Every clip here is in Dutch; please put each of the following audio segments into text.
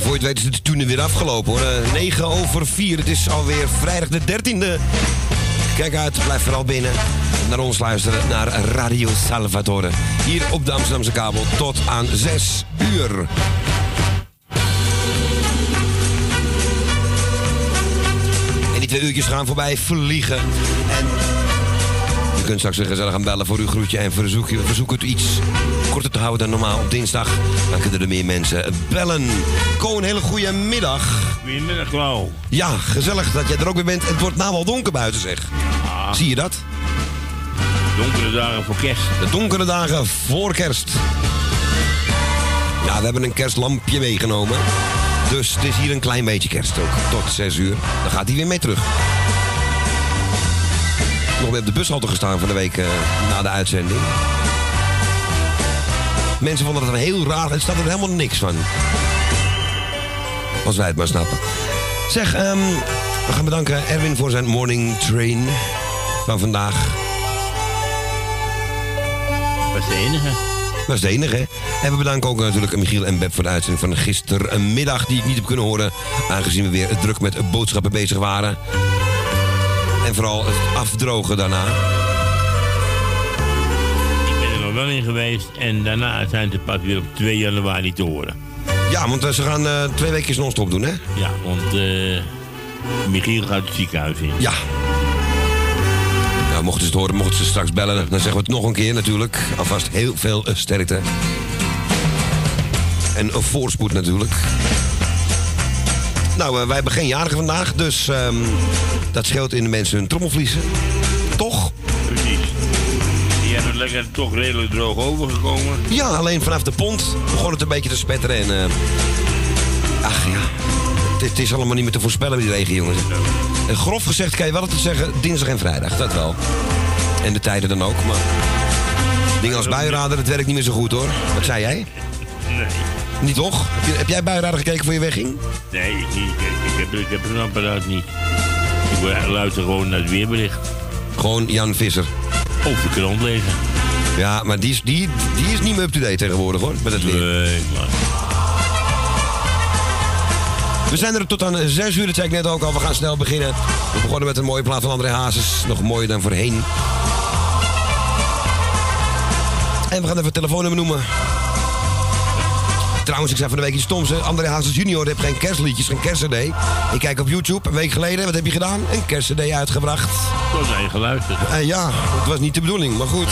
Voor je het weet is het toen weer afgelopen hoor. Uh, 9 over 4. Het is alweer vrijdag de 13e. Kijk uit, blijf vooral binnen. Naar ons luisteren, naar Radio Salvatore. Hier op de Amsterdamse kabel tot aan 6 uur. En die twee uurtjes gaan voorbij vliegen. En je kunt straks weer gezellig gaan bellen voor uw groetje en verzoek, verzoek het iets korter te houden dan normaal op dinsdag. Dan kunnen er meer mensen bellen. Ko, een hele goede middag. Goedemiddag, Klauw. Ja, gezellig dat jij er ook weer bent. Het wordt nou al donker buiten, zeg. Ja. Zie je dat? Donkere dagen voor kerst. De donkere dagen voor kerst. Ja, we hebben een kerstlampje meegenomen. Dus het is hier een klein beetje kerst ook. Tot 6 uur. Dan gaat hij weer mee terug nog weer op de bushalte gestaan van de week uh, na de uitzending. Mensen vonden het een heel raar. Het staat er helemaal niks van. Als wij het maar snappen. Zeg, um, we gaan bedanken Erwin voor zijn morning train van vandaag. Dat is de enige. Dat is de enige. En we bedanken ook natuurlijk Michiel en Beb voor de uitzending van gistermiddag... die ik niet heb kunnen horen, aangezien we weer druk met boodschappen bezig waren. En vooral het afdrogen daarna. Geweest en daarna zijn ze pas weer op 2 januari te horen. Ja, want eh, ze gaan uh, twee weken non-stop doen, hè? Ja, want uh, Michiel gaat het ziekenhuis in. Ja. Nou, mochten ze het horen, mochten ze straks bellen, dan zeggen we het nog een keer natuurlijk. Alvast heel veel sterkte. En een voorspoed natuurlijk. Nou, wij hebben geen jarige vandaag, dus um, dat scheelt in de mensen hun trommelvliezen. Toch? Precies. Hebben lekker toch redelijk droog overgekomen. Ja, alleen vanaf de pont begon het een beetje te spetteren. En, uh, ach ja, het, is allemaal niet meer te voorspellen die regen, jongens. En grof gezegd kan je wel te zeggen dinsdag en vrijdag, dat wel. En de tijden dan ook, maar... Dingen als buienradar, dat werkt niet meer zo goed hoor. Wat zei jij? Nee. Niet toch? Heb, jij buienradar gekeken voor je wegging? Nee, ik, ik, ik heb, ik heb zo'n apparaat niet. Ik luister gewoon naar het weerbericht. Gewoon Jan Visser. Of de krant lezen. Ja, maar die is, die, die is niet meer up-to-date tegenwoordig hoor, met het weer. Nee, maar... We zijn er tot aan 6 uur, dat zei ik net ook al. We gaan snel beginnen. We begonnen met een mooie plaat van André Hazes. Nog mooier dan voorheen. En we gaan even het telefoonnummer noemen. Trouwens, ik zei van de week iets stoms. Hè? André Hazes junior heeft geen kerstliedjes, geen kerstcd. Ik kijk op YouTube, een week geleden, wat heb je gedaan? Een kerstcd uitgebracht. Dat was geluisterd. Uh, ja, het was niet de bedoeling, maar goed.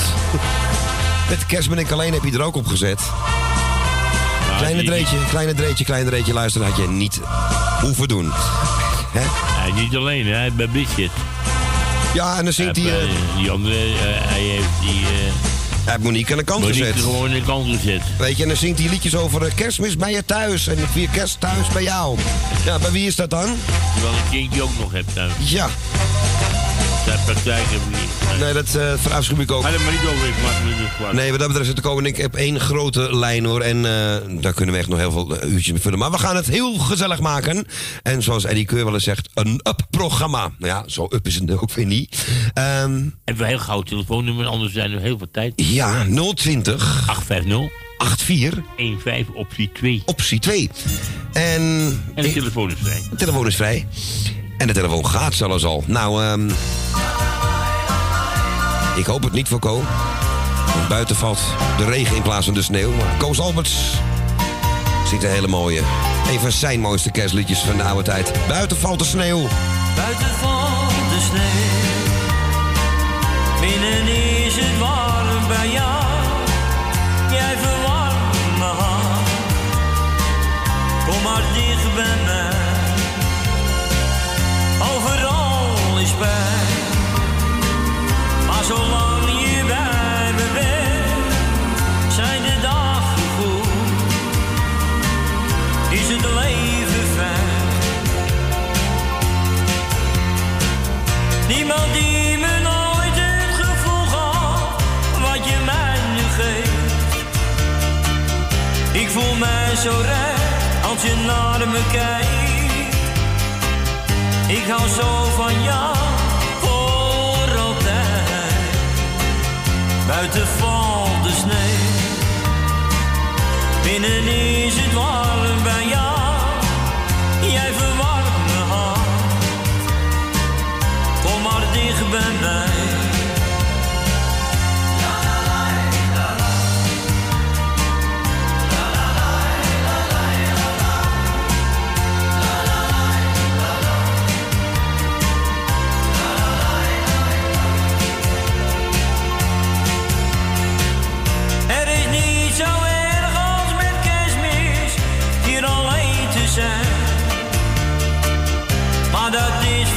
Met kerst ben ik alleen heb je er ook op gezet. kleine dreetje, kleine dreetje, kleine dreetje luisteren had je niet hoeven doen. Hè? Hij niet alleen, hè? bij Bridget. Ja, en dan zingt hij... Uh, die andere, uh, hij heeft die... Hij heeft Monique aan de kant Monique gezet. gewoon aan de kant gezet. Weet je, en dan zingt hij liedjes over kerstmis bij je thuis. En vier kerst thuis bij jou. Ja, bij wie is dat dan? Terwijl een kindje ook nog hebt thuis. Ja. Praktijk hebben niet. Nee, dat uh, verafschuw ik ook. Maar dat maar niet over ik maak Nee, wat dat betreft zit de koning ik heb één grote lijn hoor. En uh, daar kunnen we echt nog heel veel uurtjes mee vullen. Maar we gaan het heel gezellig maken. En zoals Eddie Keur wel eens zegt, een up-programma. Nou ja, zo up is het ook weer niet. Um, Hebben we heel gauw telefoonnummer, anders zijn er heel veel tijd. Ja, 020 850 84 15 optie 2. Optie 2. En, en de telefoon is vrij. De telefoon is vrij. En de telefoon gaat zelfs al. Nou, um, ik hoop het niet voor Ko. Want buiten valt de regen in plaats van de sneeuw. Maar Koos Alberts ziet een hele mooie. Een van zijn mooiste kerstliedjes van de oude tijd. Buiten valt de sneeuw. Buiten valt de sneeuw. Binnen is het warm bij jou. Jij verwarmt me hart. Kom maar dicht bij mij. Maar zolang je bij me bent, zijn de dagen goed. Is het leven fijn. Niemand die me nooit het gevoel gaf, wat je mij nu geeft. Ik voel mij zo recht als je naar me kijkt. Ik hou zo van jou Buiten valt de sneeuw. Binnen is het warm bij jou. Jij verwarmt me hart. Kom maar dicht bij mij.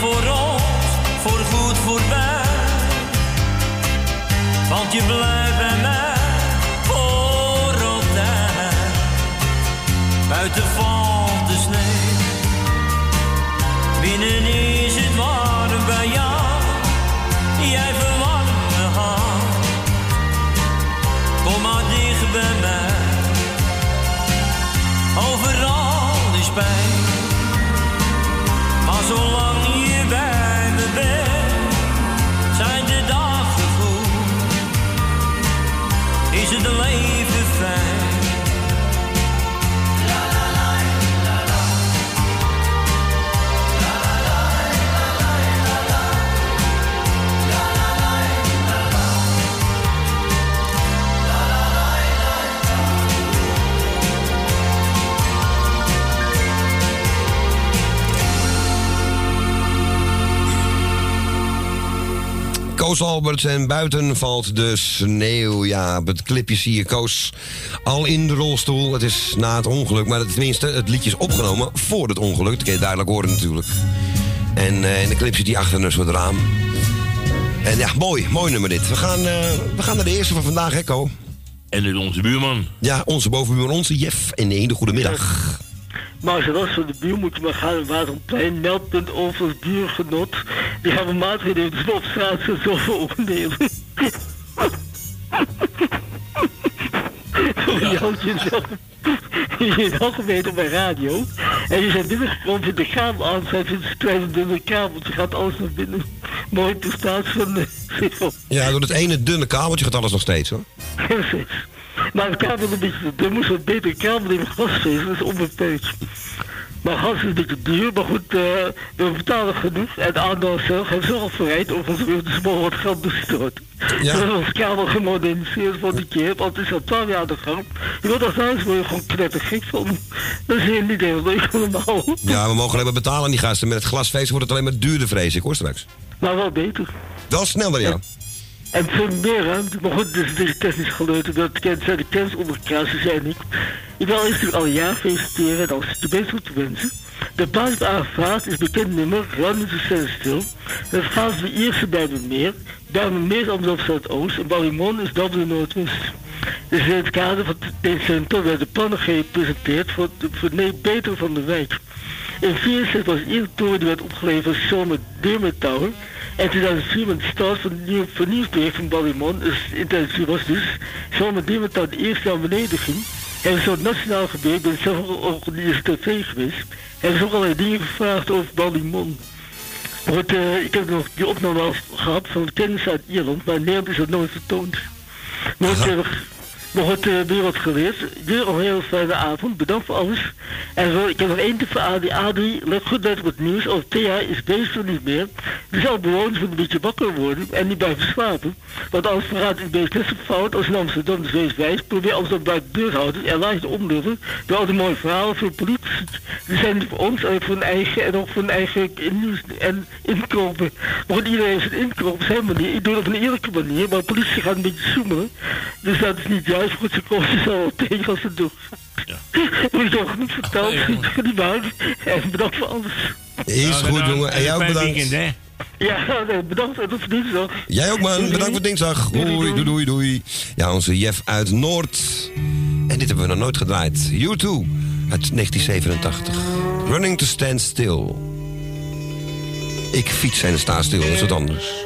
Voor ons voorgoed voorbij. Want je blijft bij mij voor altijd. Buiten valt de sneeuw. Binnen is het warm bij jou. Jij verwarmt me hart. Kom maar dicht bij mij. Overal is pijn. Maar zolang Is het leven fijn. Koos Alberts en buiten valt de sneeuw. Ja, op het clipje zie je Koos al in de rolstoel. Het is na het ongeluk, maar tenminste, het liedje is opgenomen voor het ongeluk. Dat kun je duidelijk horen natuurlijk. En eh, in de clip zit hij achter een soort raam. En ja, mooi, mooi nummer dit. We gaan, eh, we gaan naar de eerste van vandaag, hè, Ko? En het onze buurman. Ja, onze bovenbuur, onze Jeff. En een hele goede middag. Maar zoals van de buur moet je maar gaan waar een klein meldpunt over het buurgenot. Die hebben maatregelen dus op straat zo zoveel opnemen. Je houdt jezelf je had geweten op mijn radio. En je bent binnengekomen in de kamer aan. Zij vindt een kleine dunne kamer. Ze gaat alles naar binnen. Mooi toestaat van de Ja, door het ene dunne kabeltje gaat alles nog steeds, hoor. Precies. Maar het is een beetje te dun. Moest wat beter kamer in glasvezel. Dat is onbeperkt. Maar gas is een beetje duur. Maar goed, eh, we betalen genoeg. En de zelf heeft zo verrijd. Overigens weer dus wat geld bestoten. Ja. We hebben ons kamer gemoderniseerd voor de keer. Want het is al 12 jaar de gang. Je wordt als huis word je gewoon knettergek van. Dat is hier niet heel leuk allemaal. Ja, we mogen alleen maar betalen aan die gasten. Met het glasvezel wordt het alleen maar duurder, vrees ik, hoor, straks. Maar wel beter. Wel sneller, ja. En veel meer ruimte. Maar goed, dit is deze technisch geleerd. Dat zijn de kennis onder elkaar, ze zijn niet. Ik wil eerst al jaar feliciteren en als de best goed te wensen. De plaats aanvaard is bekend nummer, Running to Stand Still. Het gaat de eerste bij de meer. De meer Amsterdam Zuidoost en Ballimon is Dublin Noordwest. Dus in het kader van het centrum werden plannen gepresenteerd voor, het nee, beter van de wijk. In 1964 was de eerste toren die werd opgeleverd Zomer Deermet Tower. En 2004 met de start van het nieuwe vernieuwsproject van Ballimon, dus intensief was dus, Zomer Deermet Tower de eerste naar beneden ging. En zo'n nationaal gebied, ik ben zelf ook op de tv geweest, hebben ze ook allerlei dingen gevraagd over Ballimon. Maar goed, eh, ik heb nog die opname al gehad van kennis uit Ierland, maar in Nederland is dat nooit vertoond. Eh, nog uh, weer wat geleerd. Weer een heel fijne avond. Bedankt voor alles. En zo, ik heb nog één tip voor Adi. Adi, let goed uit op het nieuws. Twee jaar is deze niet meer. Er zal bewoners een beetje wakker worden en niet blijven slapen. Want anders verraadt het beest net zo fout als in Amsterdam. Dus wees wijs. Probeer Amsterdam buiten de deur houden en laat je omdurven. Door al die mooie verhalen voor politici. Die zijn voor ons en voor hun eigen en ook voor hun eigen nieuws en inkopen. Maar goed, iedereen heeft een inkopen op zijn manier. Ik doe het op een eerlijke manier, maar de politie gaat een beetje zoemelen. Dus dat is niet juist. Goed, ze komen ze zo tegen als ze doen. Ja. Moet je toch genoeg verteld. Niet buiten. En bedankt voor alles. Is goed, jongen. En jij ook bedankt. Weekend, hè? Ja, nee, bedankt en tot dinsdag. Jij ook, man. Bedankt voor dinsdag. Hoi, doei, doei, doei. Ja, onze Jeff uit Noord. En dit hebben we nog nooit gedraaid. U2 uit 1987. Running to Stand Still. Ik fiets en sta stil, dat is wat anders.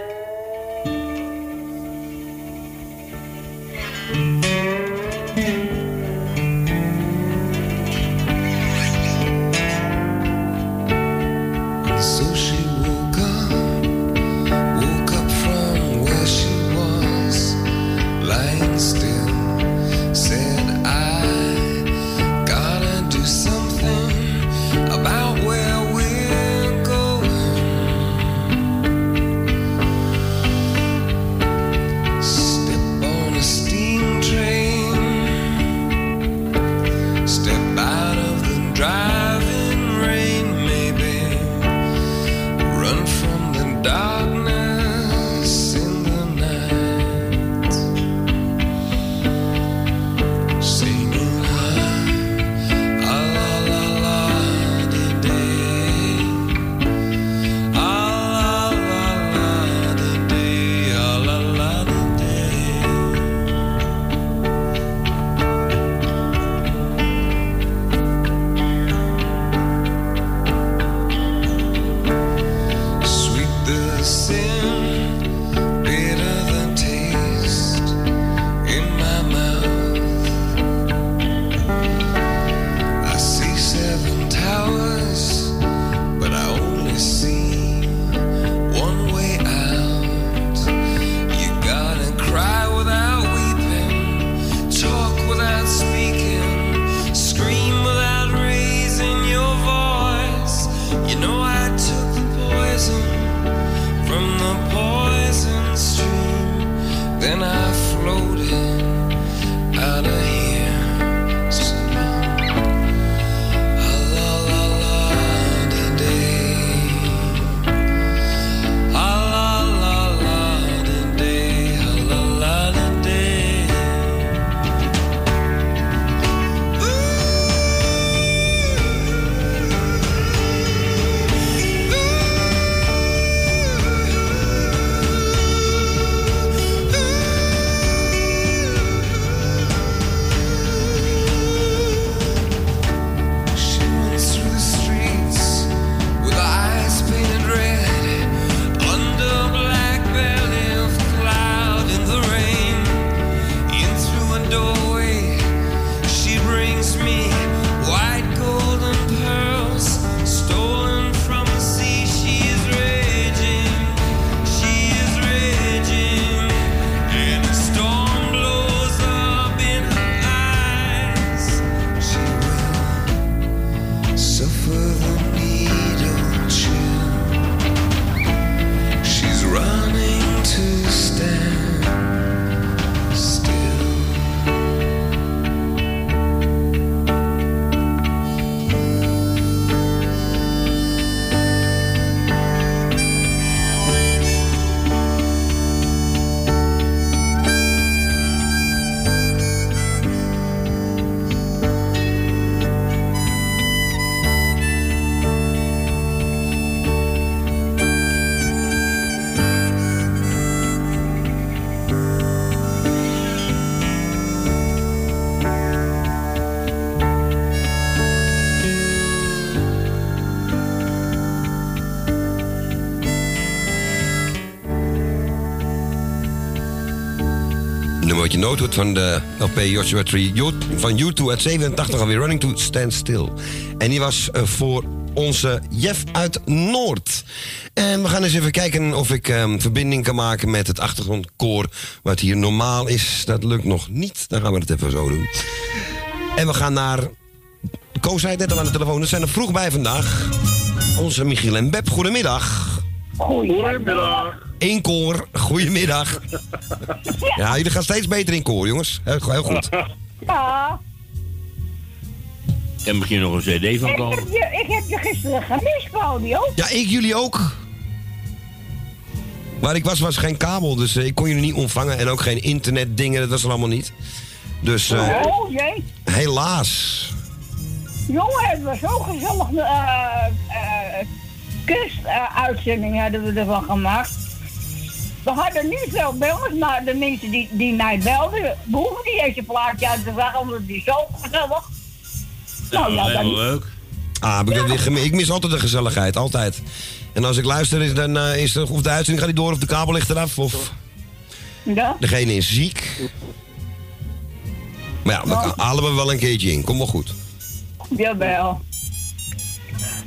Van de LP Joshua Tree van U2 uit 87 alweer Running to Stand Still. En die was eh, voor onze Jeff uit Noord. En we gaan eens even kijken of ik ehm, verbinding kan maken met het achtergrondkoor. Wat hier normaal is, dat lukt nog niet. Dan gaan we het even zo doen. En we gaan naar... Koos zei net al aan de telefoon, we zijn er vroeg bij vandaag. Onze Michiel en Beb, goedemiddag. Goedemiddag. Eén koor, goedemiddag. Ja, jullie gaan steeds beter in koor, jongens. Heel, heel goed. Ja, En begin nog een cd van ik komen. heb, je, ik heb je gisteren gemist, Claudio. Ja, ik jullie ook. Waar ik was, was geen kabel, dus eh, ik kon jullie niet ontvangen. En ook geen internetdingen, dat was er allemaal niet. Dus eh, Oh jee. helaas. Jongen, het was zo gezellig. eh eh kustuitzending hadden we ervan gemaakt. We hadden niet veel bellers, maar de mensen die, die mij belden, behoeven niet eens een plaatje uit te vragen, omdat die zo gezellig. Nou ja, dan, leuk. Ah, ik, mis altijd de gezelligheid, altijd. En als ik luister, is, dan eh, is er, of de uitzending gaat die door of de kabel ligt eraf. Of ja. degene is ziek. Maar ja, dan halen we wel een keertje in. Kom wel goed. Jawel.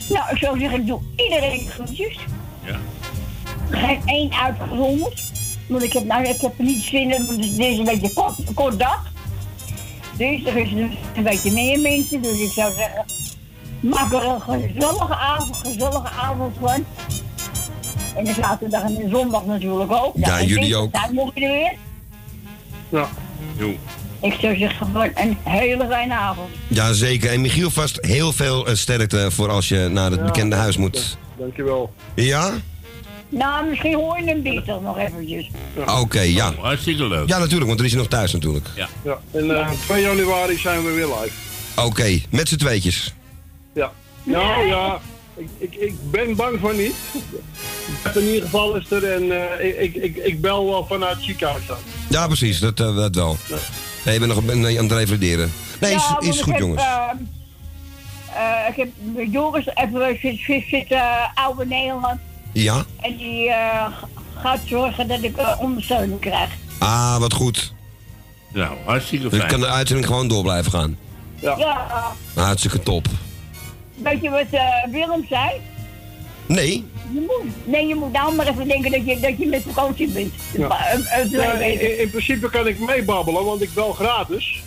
Nou, ik zou zeggen, ik doe iedereen groetjes. Ja. Geen één uitgezonderd. Want ik heb, nou, ik heb er niet zin in, want het is een beetje kort, kort dag. Dus er is een, beetje meer mensen. Dus ik zou zeggen, maak er een gezellige avond, gezellige avond van. En de zaterdag en de zondag natuurlijk ook. Ja, en jullie ook. zijn we weer weer. Ja. Jo. Ik zou zeggen, gewoon een hele fijne avond. Jazeker. En Michiel, vast heel veel eh, sterkte voor als je naar het bekende huis moet. Dankjewel. Ja? Nou, misschien hoor je hem beter nog eventjes. Oké, ja. Hartstikke leuk. Ja, natuurlijk, want dan is hij nog thuis natuurlijk. Ja. Ja, en eh, 2 januari zijn we weer live. Oké, met z'n tweetjes. Ja. Nou ja, ik, ik, ik ben bang van niet. In ieder geval is er en eh, ik, ik, ik, bel wel vanuit het ziekenhuis dan. Ja, precies, dat, eh, dat wel. Nee, ik ben nog ben, aan het revalideren. Nee, is, Ja, is ik goed, heb, jongens. eh, eh, ik heb Joris even zit, zit, zit eh, oude Nederland. Ja? En die eh, gaat zorgen dat ik eh, ondersteuning krijg. Ah, wat goed. Nou, hartstikke Dus fijn. kan de uitzending gewoon door blijven gaan. Ja. Ja, Hartstikke top. weet je wat eh, Willem zei? Nee? Je moet, nee, je moet nou maar even denken dat je, dat je met vakantie bent. Ja. In, in principe kan ik meebabbelen, want ik bel gratis.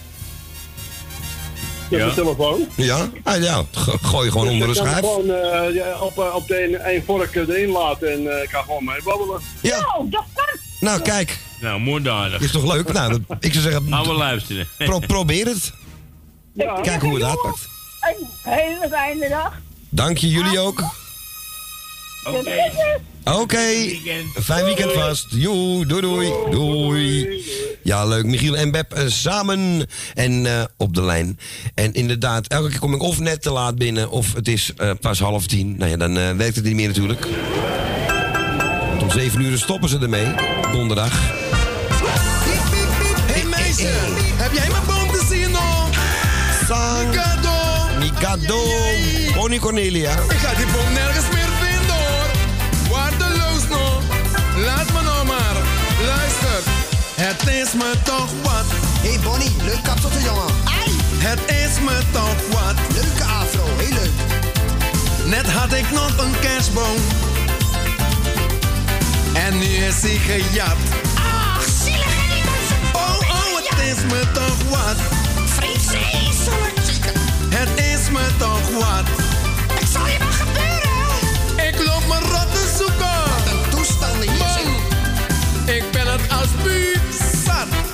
Met Ja. telefoon. Ja? Ah, ja. Go- Gooi je gewoon Dus onder de ik kan schijf. gewoon eh, ja, op, eh, op de een, een vork erin laten en eh, ik ga gewoon meebabbelen. Ja. Nou, dat kan. Nou, kijk. Nou, moorddadig. Is toch leuk? Nou, dat- ik zou zeggen, Gaan we luisteren. pro- probeer het. Ja. Kijk hoe het uitpakt. Een hele fijne dag. Dank je, jullie ook. Oké. Oké. Fijn weekend vast. Joe, doei doei. Doei. Ja, leuk. Michiel en Beb eh, samen en eh, op de lijn. En inderdaad, elke keer kom ik of net te laat binnen... of het is eh, pas half tien. Nou ja, dan eh, werkt het niet meer natuurlijk. Om zeven uur stoppen ze ermee. Donderdag. Hey meisje, heb jij mijn boom gezien nog? Sang. Mikado. Mikado. Connie Cornelia. Ik ga die boom nergens is me toch wat. Hey Bonnie, leuk kapsel jongen. Het is me toch wat. Leuke afro, heel leuk. Net had ik nog een kerstboom. En nu is hij gejat. Ach, zielig en die mensen. Oh, oh, het is me toch wat. Vreselijk. Het is me toch wat. Het zal je wel gebeuren. Ik loop me rot te zoeken. Een toestanden hier. Man, ik ben het als buurt man.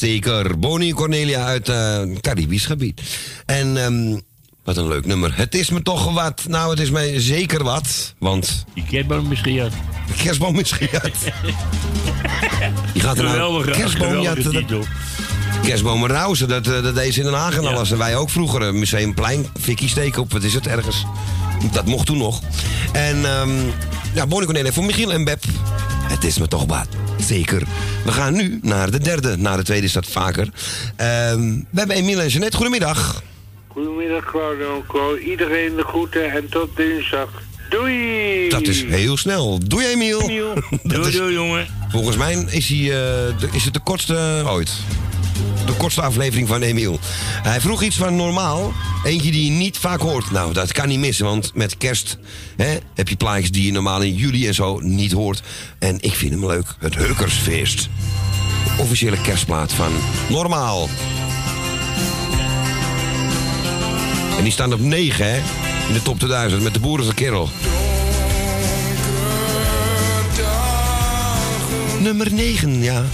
Zeker. Bonnie Cornelia uit het Caribisch gebied. En ehm, wat een leuk nummer. Het is me toch wat. Nou, het is mij zeker wat. Want Die kerstboom misschien ja. de kerstboom is gejat. Je gaat er nou kerstboom titel. Kerstbomen Rauzen, dat, eh, dat deed ze in Den Haag en alles. En wij ook vroeger. eh, Museumplein, fikkie steken op, wat is het, ergens. Dat mocht toen nog. En ehm ja, Bonnie Cornelia voor Michiel en Beb. Het is me toch wat. Zeker. We gaan nu naar de derde. Na de tweede is dat vaker. Ehm, we hebben Emiel en Jeanette. Goedemiddag. Goedemiddag, Claudio. Iedereen de groeten en tot dinsdag. Doei! Dat is heel snel. Doei Emiel. Doei, doei, jongen. Volgens mij is, hij, eh, is het de kortste ooit. Kortste aflevering van Emiel. Hij vroeg iets van normaal. Eentje die je niet vaak hoort. Nou, dat kan niet missen, want met kerst hè, heb je plaatjes die je normaal in juli en zo niet hoort. En ik vind hem leuk. Het Heukersfeest. Officiële kerstplaat van Normaal. En die staan op 9, hè? In de top 2000 met de boeren van kerel. Nummer 9, ja.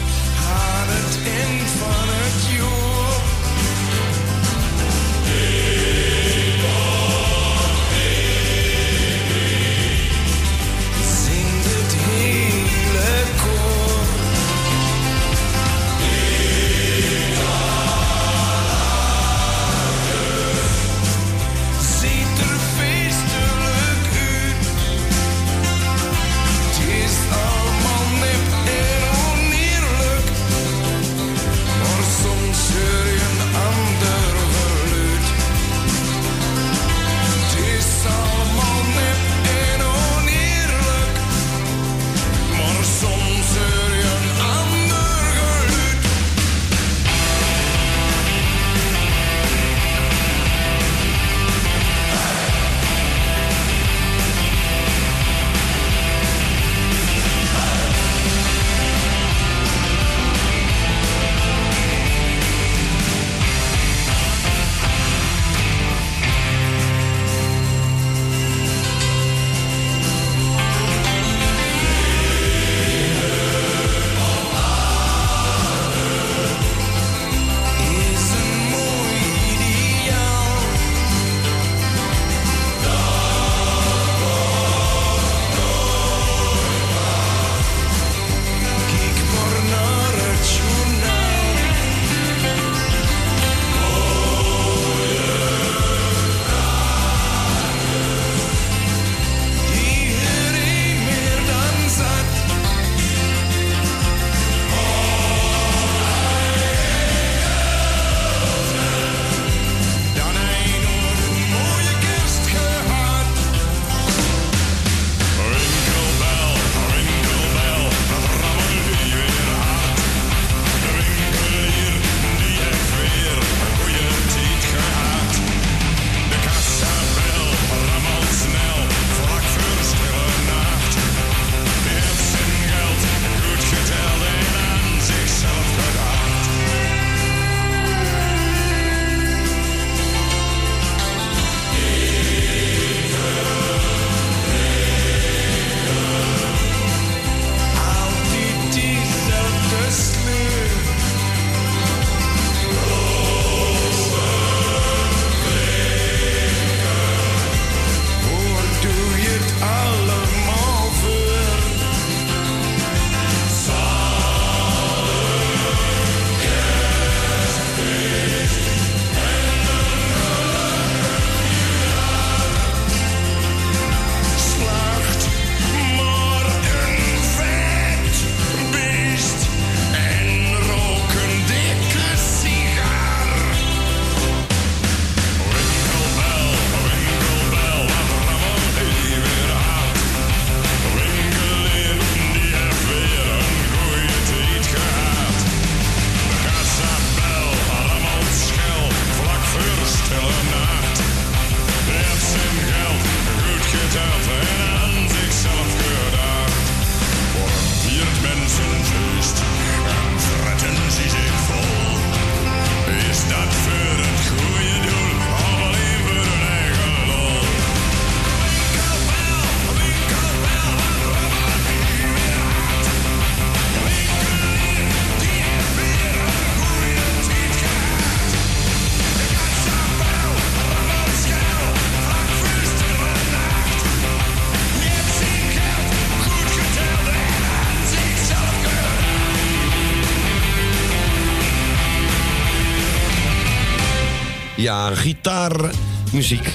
Ja, gitaarmuziek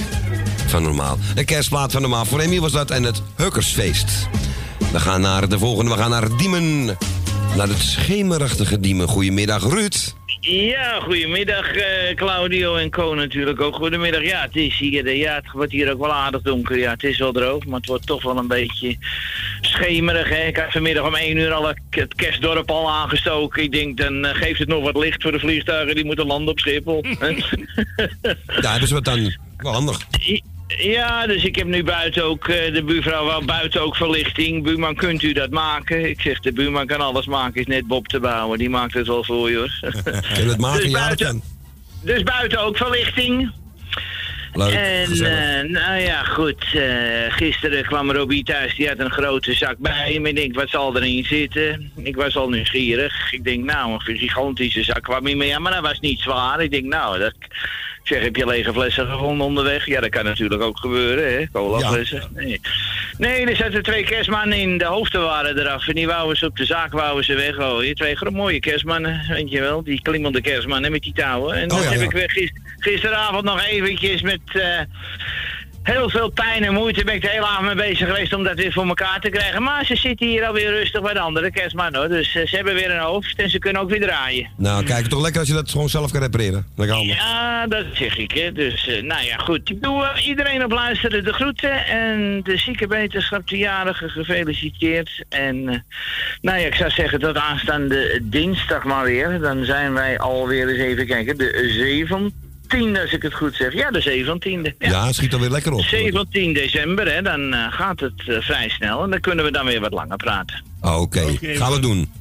van normaal. Een kerstplaat van normaal. Voor Emiel was dat en het Hukkersfeest. We gaan naar de volgende. We gaan naar Diemen. Naar het schemerachtige Diemen. Goedemiddag, Ruud. Ja, goedemiddag eh, Claudio en Co natuurlijk ook. Goedemiddag. Ja, het is hier, eh, ja, het wordt hier ook wel aardig donker. Ja, het is wel droog, maar het wordt toch wel een beetje schemerig. Hè? Ik had vanmiddag om 1 uur al het- kerstdorp al aangestoken. Ik denk, dan eh, geeft het nog wat licht voor de vliegtuigen die moeten landen op Schiphol. Ja, ze wat dan? Wel handig. Ja, dus ik heb nu buiten ook, eh, de buurvrouw wou buiten ook verlichting. Buurman, kunt u dat maken? Ik zeg, de buurman kan alles maken, is net Bob te bouwen. Die maakt het wel voor je hoor. Je het maken? Dus dat buiten- kan. Dus buiten ook verlichting. Leuk, En eh, nou ja, goed. eh, gisteren kwam Robbie thuis, die had een grote zak bij hem. Ik denk, wat zal erin zitten? Ik was al nieuwsgierig. Ik denk, nou, een gigantische zak kwam hij mee. Ja, maar dat was niet zwaar. Ik denk, nou, dat... Ik zeg, heb je lege flessen gevonden onderweg? Ja, dat kan natuurlijk ook gebeuren, hè? Colaflessen. Nee. nee, er zaten twee kerstmannen in. De hoofden waren eraf. En die wouden ze op de zaak wouden ze weggooien. Twee mooie kerstmannen, weet je wel. Die klimmende kerstmannen met die touwen. En Oh, dat ja, heb ja. ik weer gis- gisteravond nog eventjes met... eh, Heel veel pijn en moeite ben ik de hele avond mee bezig geweest om dat weer voor elkaar te krijgen. Maar ze zitten hier alweer rustig bij de andere kerstman hoor. Dus eh, ze hebben weer een hoofd en ze kunnen ook weer draaien. Nou, kijk, toch lekker als je dat gewoon zelf kan repareren. Lekker handig. Ja, dat zeg ik hè. Dus eh, nou ja, goed. Ik doe eh, iedereen op luisteren de groeten. En de zieke wetenschap, de jarige gefeliciteerd. En nou ja, ik zou zeggen tot aanstaande dinsdag maar weer. Dan zijn wij alweer eens even kijken. De 17e, als ik het goed zeg. Ja, de 17e. Ja, het schiet alweer lekker op. 17 december, hè, dan eh, gaat het eh, vrij snel en dan kunnen we dan weer wat langer praten. Ah, Oké, gaan we doen.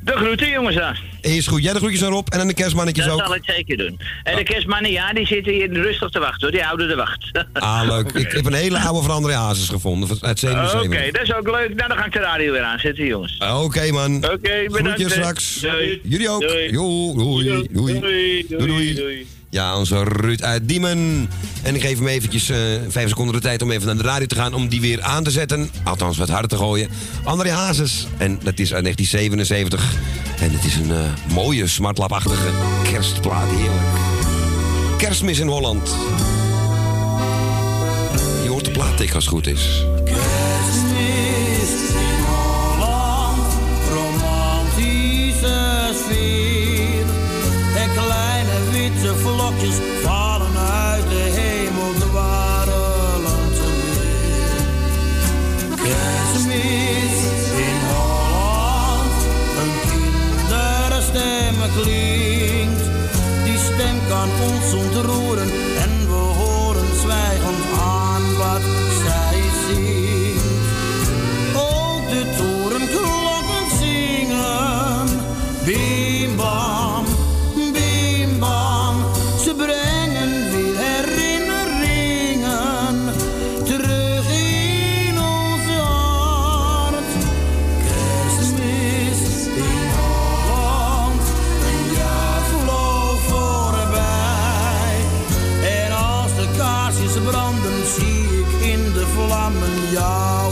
De groeten, jongens. dan. Is goed. Jij de groetjes erop en dan de kerstmannetjes Dat ook. zal ik zeker doen. En de kerstmannen, ja, die zitten hier rustig te wachten hoor. Die houden de wacht. Ah, leuk. Ik heb een hele oude van André Hazes gevonden. van- Uit Oké, 77. dat is ook leuk. Nou, dan ga ik de radio weer aanzetten, jongens. Oké, man. Oké, bedankt. Groetjes straks. Doei. Jullie ook. Doei. Doei. Doei, Doei, doei. Ja, onze Ruud uit Diemen. En ik geef hem eventjes eh, vijf seconden de tijd om even naar de radio te gaan... om die weer aan te zetten. Althans, wat harder te gooien. André Hazes. En dat is uit 1977. En het is een eh, mooie, smartlapachtige kerstplaat. Heerlijk. Kerstmis in Holland. Je hoort de plaattik als het goed is. Kerstmis in Holland, romantische sfeer. Kan ons ontroeren de vlammen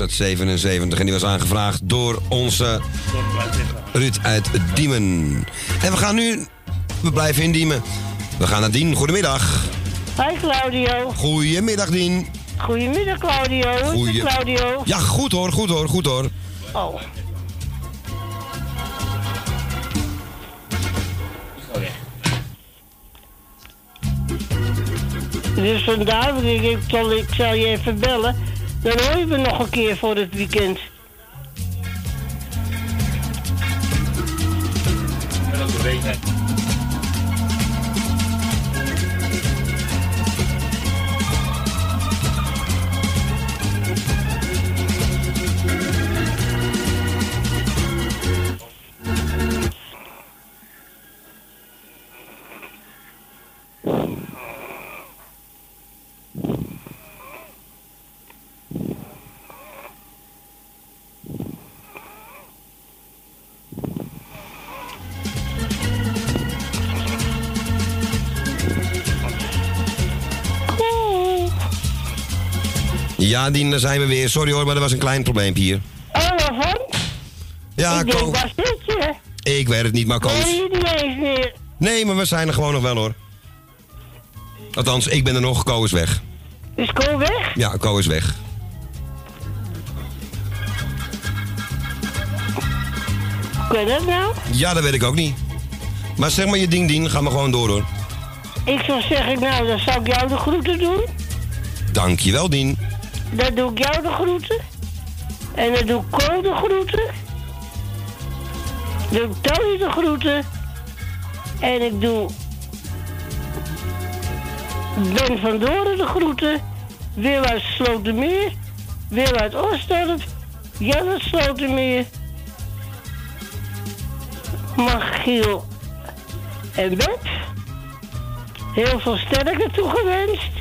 Uit 77. En die was aangevraagd door onze Ruud uit Diemen. En we gaan nu... We blijven in Diemen. We gaan naar Dien. Goedemiddag. Hi Claudio. Goedemiddag, Dien. Goedemiddag Claudio. Hoe is het, Claudio? Ja, goed hoor, goed hoor, goed hoor. Oh. Dus vandaar, ik, ik, zal, ik zal je even bellen. Dan je me nog een keer voor het weekend. Dien, daar zijn we weer. Sorry hoor, maar er was een klein probleempje hier. Oh, waarvan? Ja, ik denk, Ko. waar zit je? Ik weet het niet, maar Koos. je niet eens meer. Nee, maar we zijn er gewoon nog wel hoor. Althans, ik ben er nog. Ko is weg. Is Ko weg? Ja, Ko is weg. Hoe kan dat nou? Ja, dat weet ik ook niet. Maar zeg maar je ding, ding. Ga maar gewoon door hoor. Ik zou zeggen, nou, dan zou ik jou de groeten doen. Dankjewel, Dien. Dan doe ik jou de groeten. En dan doe ik Ko de groeten. Dan doe ik Tony de groeten. En ik doe Ben van Doren de groeten. Wil uit Slotermeer. Wil uit Oostdorp. Jan uit Slotermeer. Magiel en Beb. Heel veel sterkte toegewenst.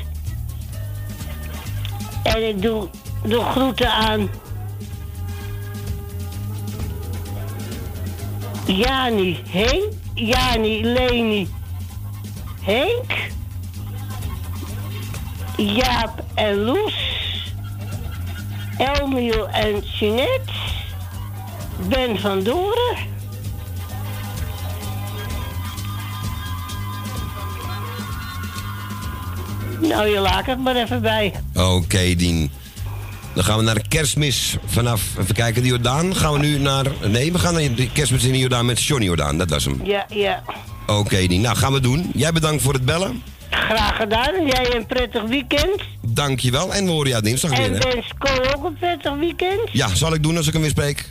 En ik doe de groeten aan. Jani, Henk, Jani, Leni, Henk, Jaap en Loes, Elmiel en Jeanette, Ben van Doren. Nou, je laat het maar even bij. Oké, Dien. Dan gaan we naar de kerstmis vanaf, even kijken, de Jordaan. Gaan we nu naar, nee, we gaan naar de kerstmis in de Jordaan met Johnny Jordaan. Dat was hem. Ja, ja. Oké, Dien. Nou, gaan we doen. Jij bedankt voor het bellen. Graag gedaan. En jij een prettig weekend. Dankjewel. En we horen jou dinsdag weer, En wens ook een prettig weekend. Ja, zal ik doen als ik hem weer spreek?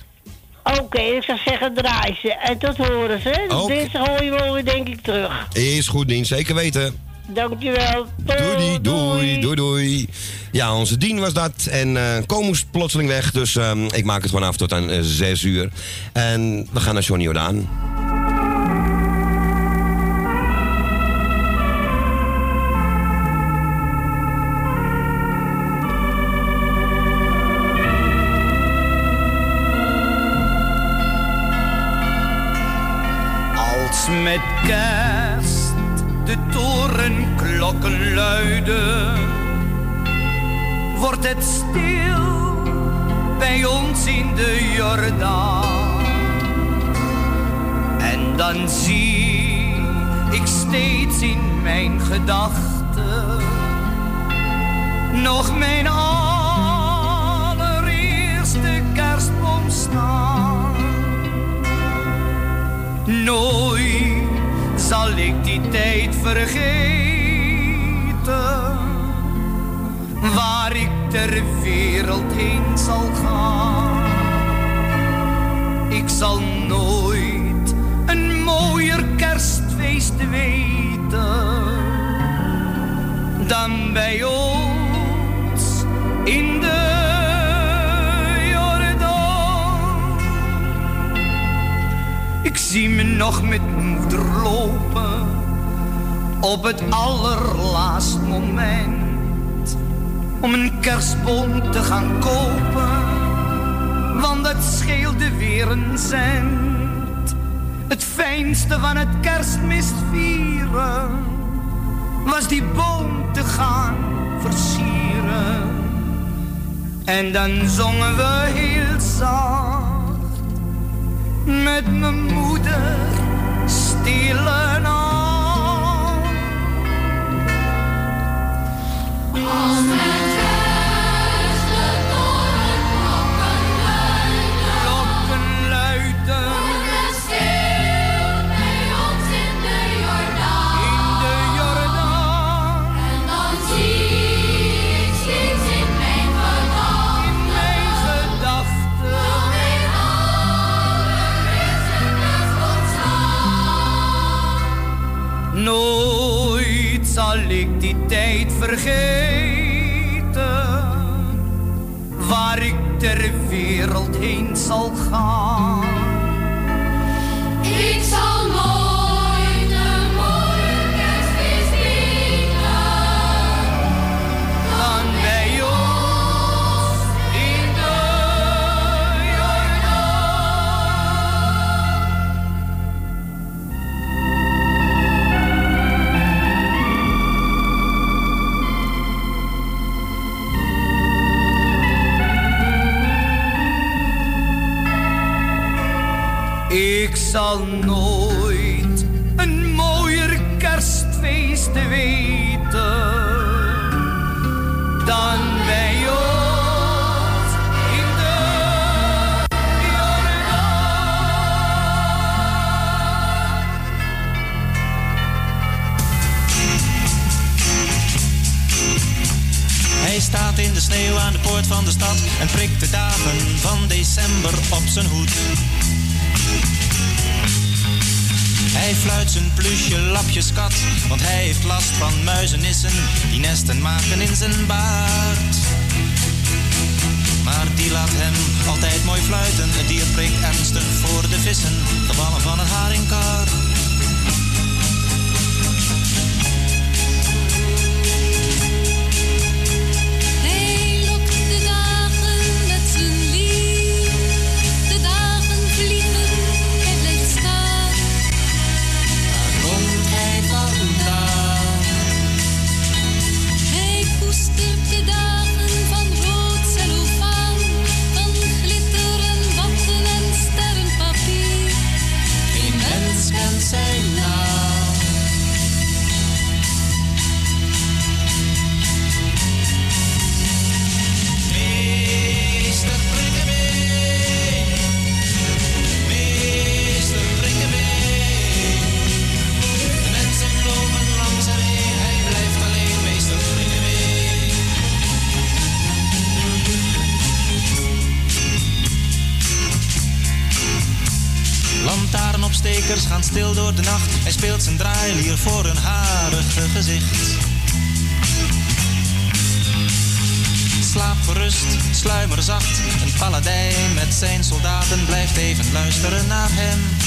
Oké, ik zou zeggen draai ze. En tot horen ze. Dus Oké. Dinsdag hoor je me weer denk ik terug. Is goed, Dien. Zeker weten. Dankjewel. Doei, doei, doei, doei. Ja, onze Dien was dat. En eh Ko moest plotseling weg. Dus ehm, ik maak het gewoon af tot aan eh, zes uur. En we gaan naar Johnny Jordaan. Torenklokken luiden, wordt het stil bij ons in de Jordaan. En dan zie ik steeds in mijn gedachten nog mijn allereerste kerstboom staan. Nooit zal ik die tijd vergeten, waar ik ter wereld heen zal gaan. Ik zal nooit een mooier kerstfeest weten dan bij ons in de Jordaan. Ik zie me nog met moeder lopen op het allerlaatst moment om een kerstboom te gaan kopen. want het scheelde weer een cent. Het fijnste van het kerstmis vieren was die boom te gaan versieren. En dan zongen we heel zacht met mijn moeder stille nacht. Als vergeten, waar ik ter wereld heen zal gaan. Ik zal zal nooit een mooier kerstfeest weten dan bij ons in de Hij staat in de sneeuw aan de poort van de stad en prikt de dagen van december op zijn hoed. Hij fluit zijn plusje lapjes kat, want hij heeft last van muizenissen die nesten maken in zijn baard. Maar die laat hem altijd mooi fluiten, het dier prikt ernstig voor de vissen, de ballen van een haringkar. Lantaarnopstekers gaan stil door de nacht. Hij speelt zijn draailier voor een harige gezicht. Slaap gerust, sluimer zacht. Een paladijn met zijn soldaten blijft even luisteren naar hem.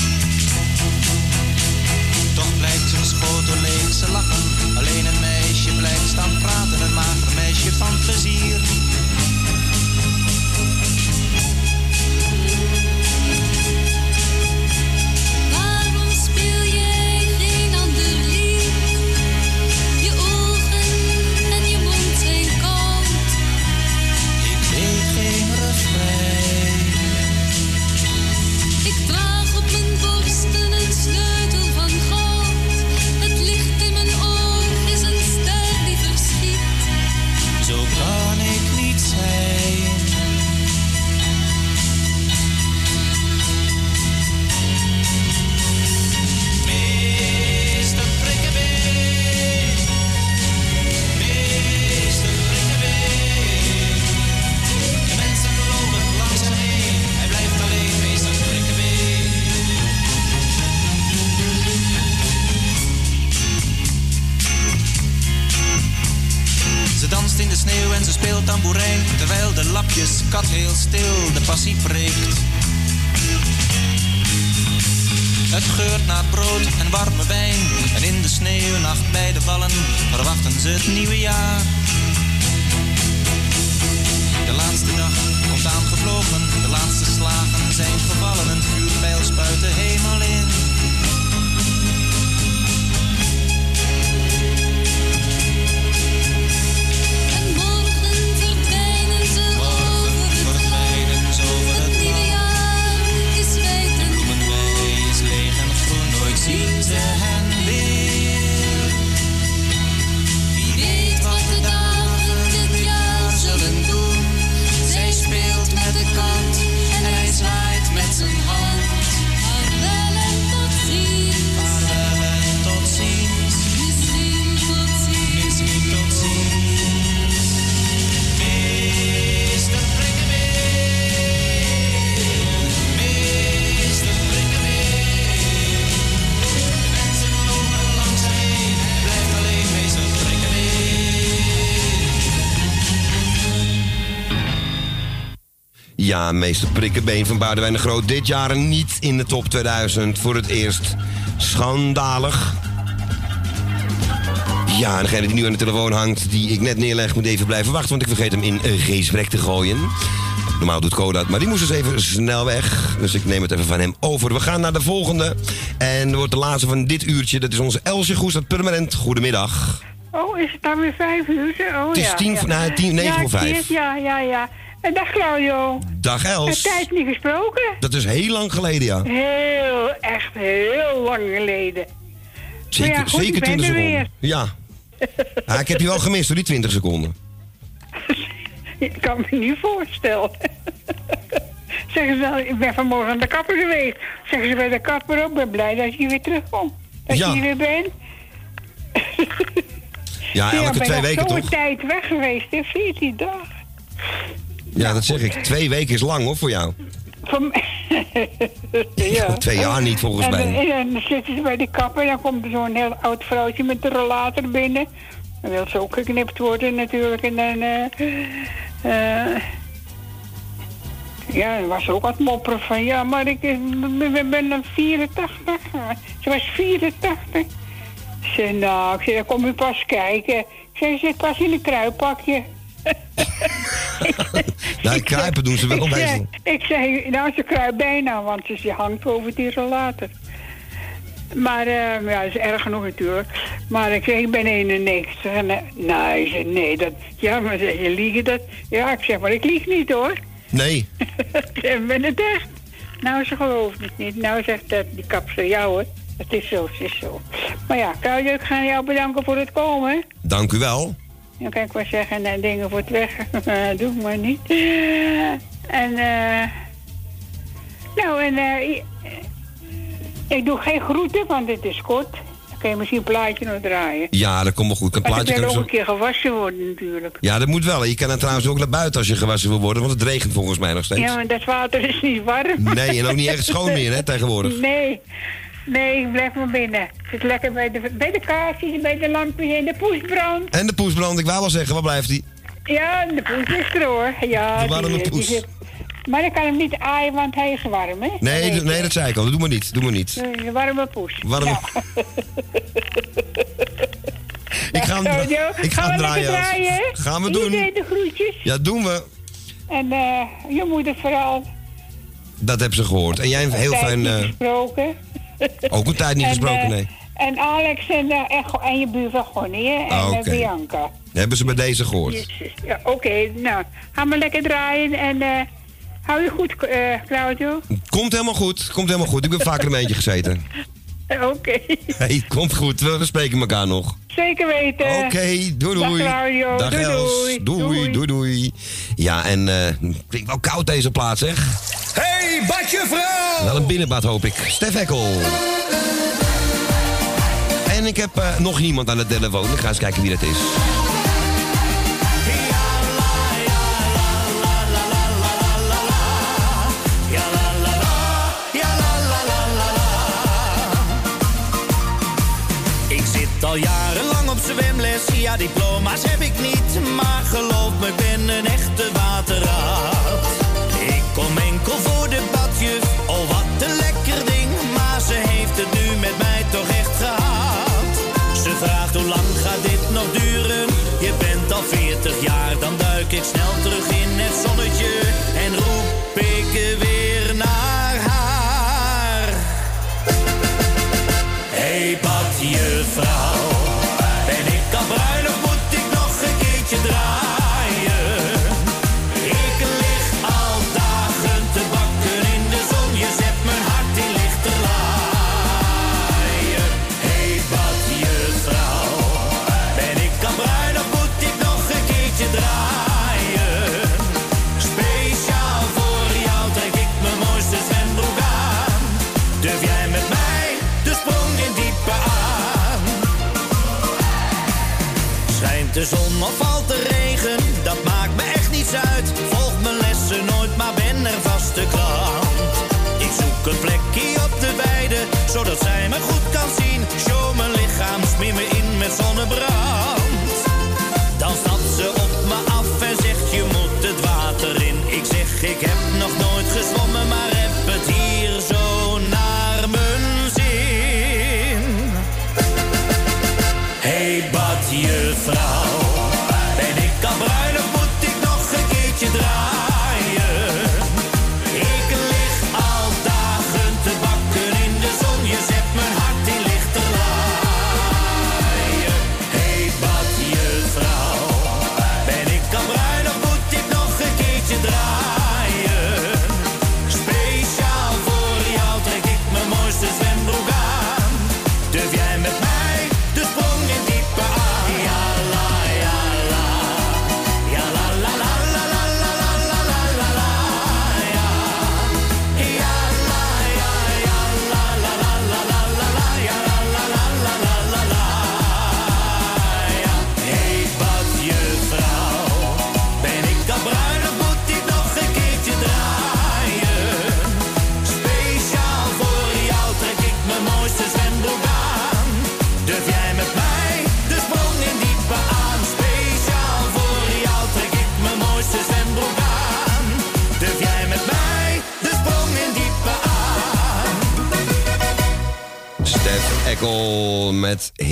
Ze speelt tamboerijn, terwijl de lapjes kat heel stil de passie preekt. Het geurt naar brood en warme wijn. En in de sneeuwnacht bij de vallen verwachten ze het nieuwe jaar. De laatste dag komt aangevlogen, de laatste slagen zijn gevallen. Een vuurpijl spuit de hemel in. Ja, meester Prikkebeen van Boudewijn de Groot. Dit jaar niet in de top 2000. Voor het eerst schandalig. Ja, en degene die nu aan de telefoon hangt, die ik net neerleg, moet even blijven wachten. Want ik vergeet hem in een gesprek te gooien. Normaal doet Code dat, maar die moest dus even snel weg. Dus ik neem het even van hem over. We gaan naar de volgende. En dat wordt de laatste van dit uurtje. Dat is onze Elsje Goes uit Permanent. Goedemiddag. Oh, is het dan weer vijf uur? Oh, Het is ja, tien ja. nou, tien- negen ja, voor vijf. Ja, ja, ja. En dag Claudio. Dag Els. Een tijd niet gesproken. Dat is heel lang geleden, ja. Heel, echt heel lang geleden. Zeker, ja, goed, zeker ik ben 20 er seconden. weer. Ja. Ah, ik heb je wel gemist door die 20 seconden. Ik kan me niet voorstellen. Zeggen ze wel, ik ben vanmorgen aan de kapper geweest. Zeggen ze bij de kapper ook, ik ben blij dat je weer terugkomt. Dat Ja. je hier weer bent. Ja, elke ik ben twee nog weken zo'n toch? tijd weg geweest, hè, 14 dagen. Ja, dat zeg ik. Twee weken is lang hoor voor jou. Van... ja. Twee jaar niet volgens en, mij. dan- En dan zitten ze bij de kapper en dan komt er zo'n heel oud vrouwtje met een rollator binnen. Dan wil ze ook geknipt worden natuurlijk. En dan... eh, eh, ja, dan was ze ook het mopperen van... Ja, maar ik ben, dan 84. Ze was 84. Ik zei, nou, ik zei, dan kom je pas kijken. Ze zit pas in een kruippakje. Nou, kruipen doen ze wel meestal. zei, ik zei, nou, ze kruipt bijna, want ze, ze hangt boven die rollator. Maar eh, ja, dat is erg genoeg natuurlijk. Maar ik zeg, ik ben 91. En, eh, nou, ik nee, dat... Ja, maar zeg je, liegen dat... Ja, ik zeg, maar ik lieg niet hoor. Nee. ik ben het echt. Nou, ze gelooft het niet. Nou, zegt dat, die kapster, ja hoor. Het is zo, het is zo. Maar ja, ik ga jou bedanken voor het komen. Dank u wel. Dan kan ik wel zeggen, en dingen voor het weg. Doe ik maar niet. En, eh. nou, en, eh. i- ik doe geen groeten, want het is kort. Dan kun je misschien een plaatje nog draaien. Ja, dat komt wel goed. Kan Maar plaatje kan ook zo... een keer gewassen worden, natuurlijk. Ja, dat moet wel. Je kan dan trouwens ook naar buiten als je gewassen wil worden, want het regent volgens mij nog steeds. Ja, maar dat water is niet warm. Nee, en ook niet echt schoon meer, hè, tegenwoordig. Nee. Nee, ik blijf maar binnen. Ik zit lekker bij de, bij de kaarsjes, bij de lampjes en de poesbrand. En de poesbrand, ik wou wel zeggen, waar blijft die? Ja, de poes is er hoor. Ja, De warme die- die poes. zit- Maar ik kan hem niet aaien, want hij is warm, hè? Nee, nee, dat zei ik al. Dat doe maar niet. Doe maar niet. Een warme poes. Warme- Ja. Ik ga hem, ik ga hem draaien. Gaan we doen. De groetjes. Ja, doen we. En eh, je moeder vooral. Dat heb ze gehoord. En jij een heel fijn... eh, gesproken. ook een tijd niet En, gesproken, eh, nee. En Alex en, eh, en, je buurvrouw Gonnie? En Ah, eh. Bianca. Hebben ze bij deze gehoord. Ja, oké. Nou, ga maar lekker draaien en eh, hou je goed, eh, Claudio. Komt helemaal goed. Komt helemaal goed. Ik ben vaker een eentje gezeten. Oké. Hey, komt goed. We spreken elkaar nog. Zeker weten. Oké, doei Dag doei. Claudio. Dag doei, Els. doei. Doei, doei, doei. Ja, en eh klinkt wel koud deze plaats, zeg. Hey, badje vrouw! Wel een binnenbad, hoop ik. Stef Ekkel. En ik heb eh, nog iemand aan de telefoon. Ik ga eens kijken wie dat is. Ja diploma's heb ik niet Maar geloof me, ik ben een echte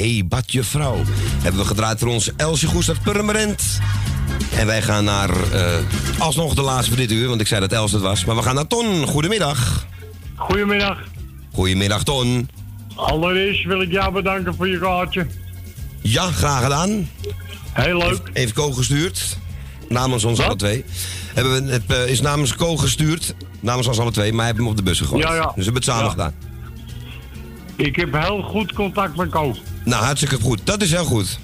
Hey Badje Vrouw. Hebben we gedraaid voor ons Elsje Goes uit Purmerend. En wij gaan naar, eh, alsnog de laatste voor dit uur, want ik zei dat Els het was. Maar we gaan naar Ton. Goedemiddag. Goedemiddag. Goedemiddag, Ton. Allereerst wil ik jou bedanken voor je kaartje. Ja, graag gedaan. Heel leuk. Heeft, heeft Ko gestuurd. Namens ons alle twee. Hebben we, het eh, is namens Ko gestuurd. Namens ons alle twee, maar hij heeft hem op de bus gegooid. Ja, ja. Dus we hebben het samen Ja. gedaan. Ik heb heel goed contact met Ko. Nou, hartstikke goed. Dat is heel goed.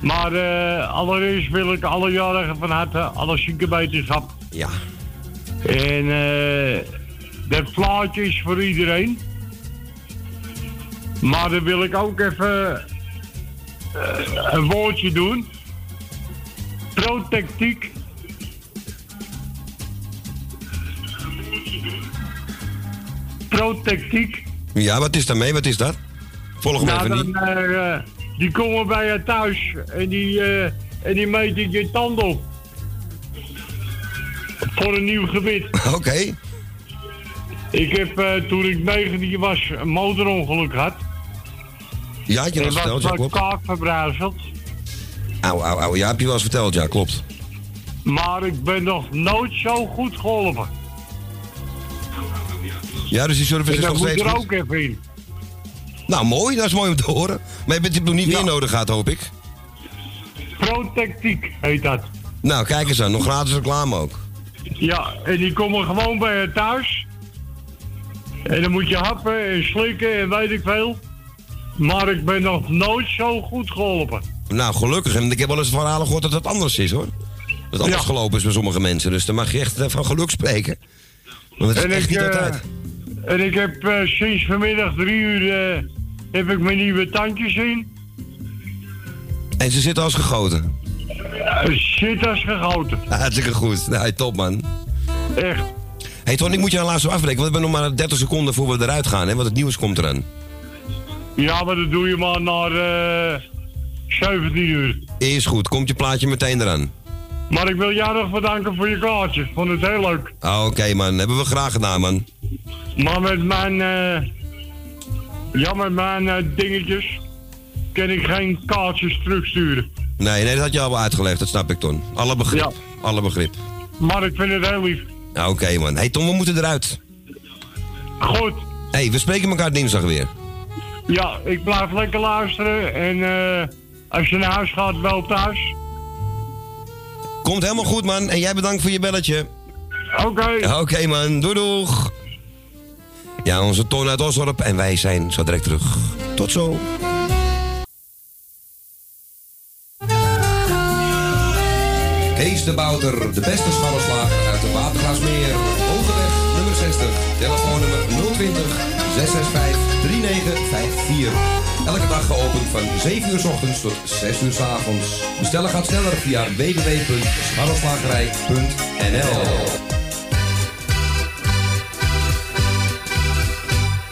Maar eh, allereerst wil ik alle jarigen van harte alle zieke wetenschap. Ja. En eh dat plaatje is voor iedereen. Maar dan wil ik ook even eh, een woordje doen. Protectiek. Protectiek. Ja, wat is daarmee? Wat is dat? Volg me Nou, even dan, niet. eh, eh, die komen bij je thuis en die, eh, en die meten je tanden op. Voor een nieuw gebied. Oké. Ik heb toen ik 19 was een motorongeluk gehad. Ja, had je dat verteld? was Ja, klopt. kaak verbrijzeld. Auw, auw, auw. Ja, heb je wel eens verteld. Ja, klopt. Maar ik ben nog nooit zo goed geholpen. Ja, dus die service is nog moet steeds er goed. ook even in. Nou, mooi. Dat is mooi om te horen. Maar je bent het nog niet meer nodig gehad, hoop ik. Protectiek heet dat. Nou, kijk eens aan. Nog gratis reclame ook. Ja, en die komen gewoon bij je thuis. En dan moet je happen en slikken en weet ik veel. Maar ik ben nog nooit zo goed geholpen. Nou, gelukkig. En ik heb wel eens verhalen gehoord dat het anders is, hoor. Dat het anders Ja. gelopen is bij sommige mensen. Dus dan mag je echt eh, van geluk spreken. Want het is En echt ik, niet eh, altijd. En ik heb eh, sinds vanmiddag drie uur heb ik mijn nieuwe tandjes in. En ze zitten als gegoten. Uh, zit als gegoten. Hartstikke goed. Nou, top, man. Echt. hey, Ton, ik moet je helaas zo afbreken. Want we hebben nog maar 30 seconden voor we eruit gaan, hè. Want het nieuws komt eraan. Ja, maar dat doe je maar naar eh 17 uur. Is goed. Komt je plaatje meteen eraan. Maar ik wil jou nog bedanken voor je kaartje. Vond het heel leuk. Ah, Oké, man. Hebben we graag gedaan, man. Maar met mijn, eh ja, met mijn eh, dingetjes kan ik geen kaartjes terugsturen. Nee, nee, dat had je al wel uitgelegd. Dat snap ik, Ton. Alle begrip. Alle begrip. Maar ik vind het heel lief. Oké, man. hey, Ton, we moeten eruit. Goed. hey, we spreken elkaar dinsdag weer. Ja, ik blijf lekker luisteren. En eh, als je naar huis gaat, wel thuis. Komt helemaal goed, man. En jij bedankt voor je belletje. Oké. Oké, man. Doei, doeg. Ja, onze Ton uit Osdorp. En wij zijn zo direct terug. Tot zo. Kees de Bouter, de beste scharrelslager uit de Watergraafsmeer. Hogeweg nummer 60. Telefoonnummer 020 665 3954. Elke dag geopend van 7 uur s ochtends tot 6 uur s avonds. Bestellen gaat sneller via www.scharrelslagerij.nl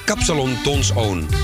Kapsalon Tons Own.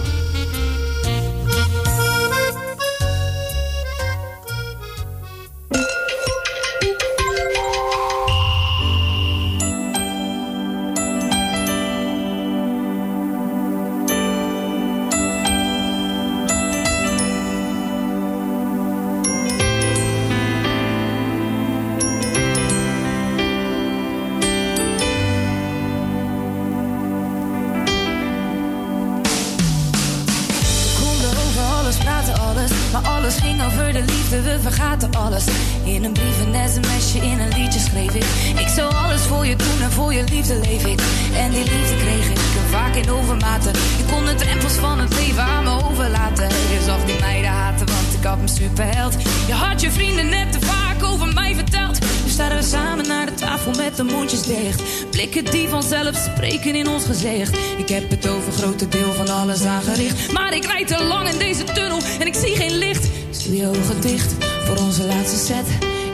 Ik heb het over grote deel van alles aangericht. Maar ik rijd te lang in deze tunnel en ik zie geen licht. Dus je ogen dicht voor onze laatste set.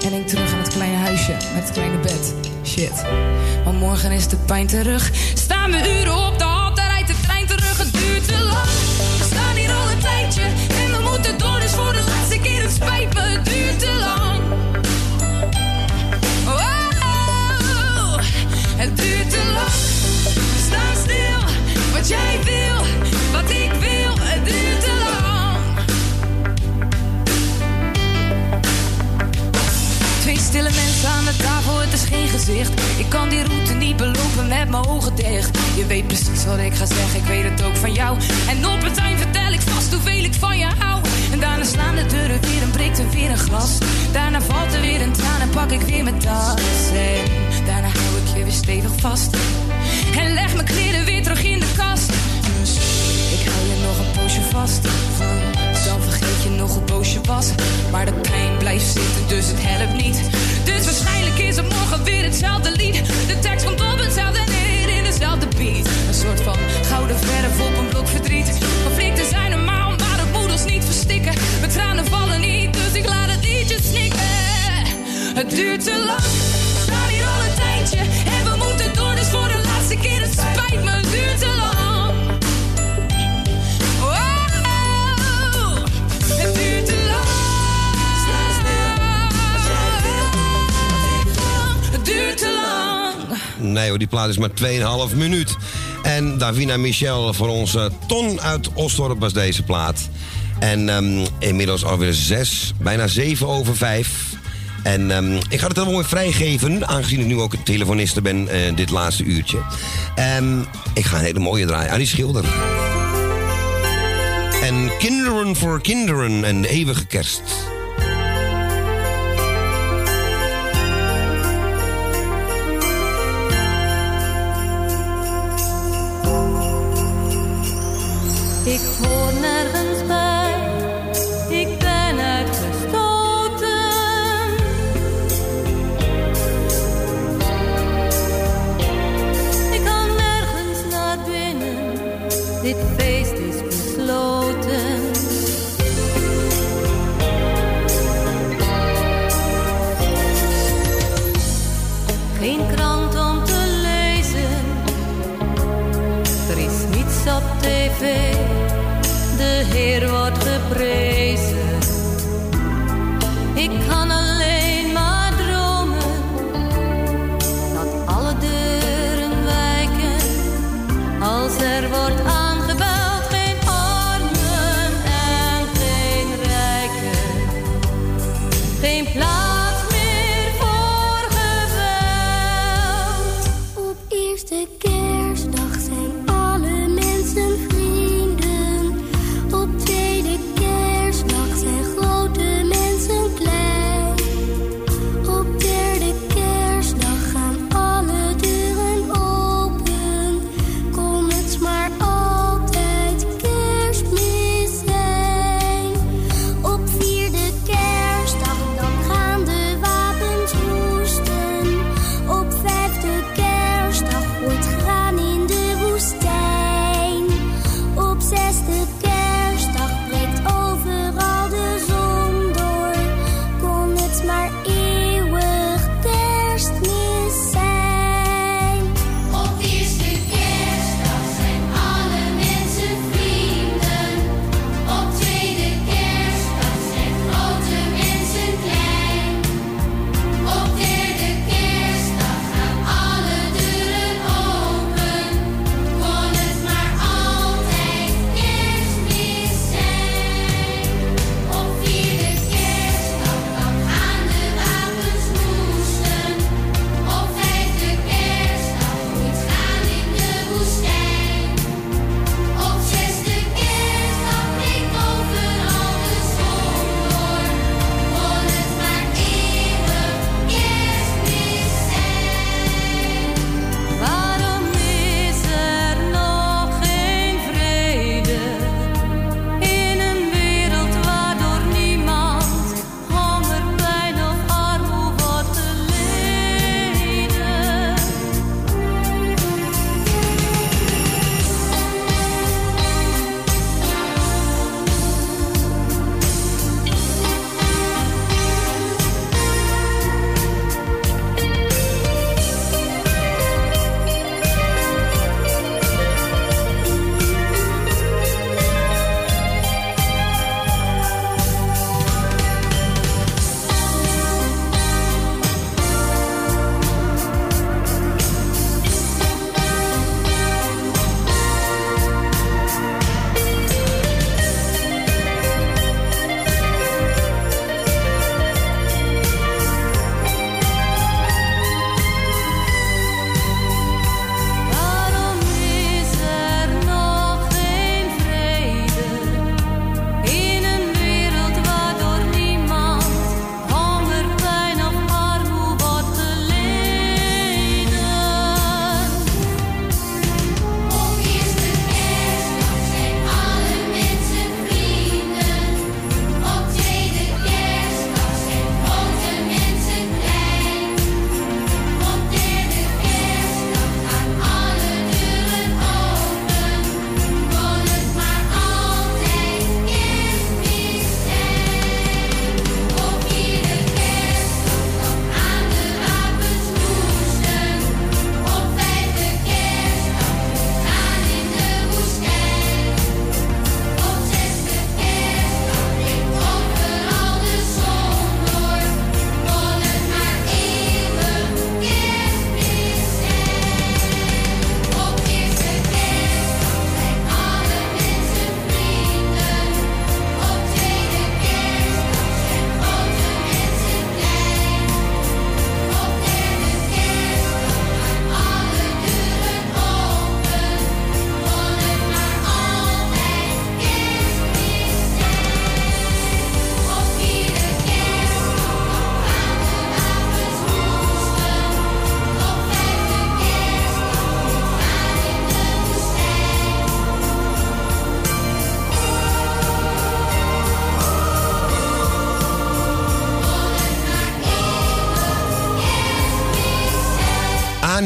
En denk terug aan het kleine huisje met het kleine bed. Shit. Maar morgen is de pijn terug. Staan we uren op de hal, rijdt de trein terug. Het duurt te lang. Aan de tafel, het is geen gezicht. Ik kan die route niet belopen met mijn ogen dicht. Je weet precies wat ik ga zeggen, ik weet het ook van jou. En op het eind vertel ik vast hoeveel ik van je hou. En daarna slaan de deuren weer en breekt er weer een glas. Daarna valt er weer een traan en pak ik weer mijn tas. En daarna hou ik je weer stevig vast. En leg mijn kleren weer terug in de kast. Dus ik hou je nog een poosje vast. Dan vergeet je nog hoe boos je was. Maar de pijn blijft zitten, dus het helpt niet. Dus waarschijnlijk is het morgen weer hetzelfde lied. De tekst komt op hetzelfde neer in dezelfde beat. Een soort van gouden verf op een blok verdriet. Conflicten zijn normaal, maar het moet ons niet verstikken. Mijn tranen vallen niet, dus ik laat het liedje snikken. Het duurt te lang, Nee die plaat is maar 2,5 minuut. En Davina Michel voor onze Ton uit Osdorp was deze plaat. En ehm, inmiddels alweer zes, bijna zeven over vijf. En ehm, ik ga het helemaal weer vrijgeven, aangezien ik nu ook telefoniste ben eh, dit laatste uurtje. Ehm, ik ga een hele mooie draaien, Arie Schilder. En Kinderen voor Kinderen en de eeuwige kerst. siempre.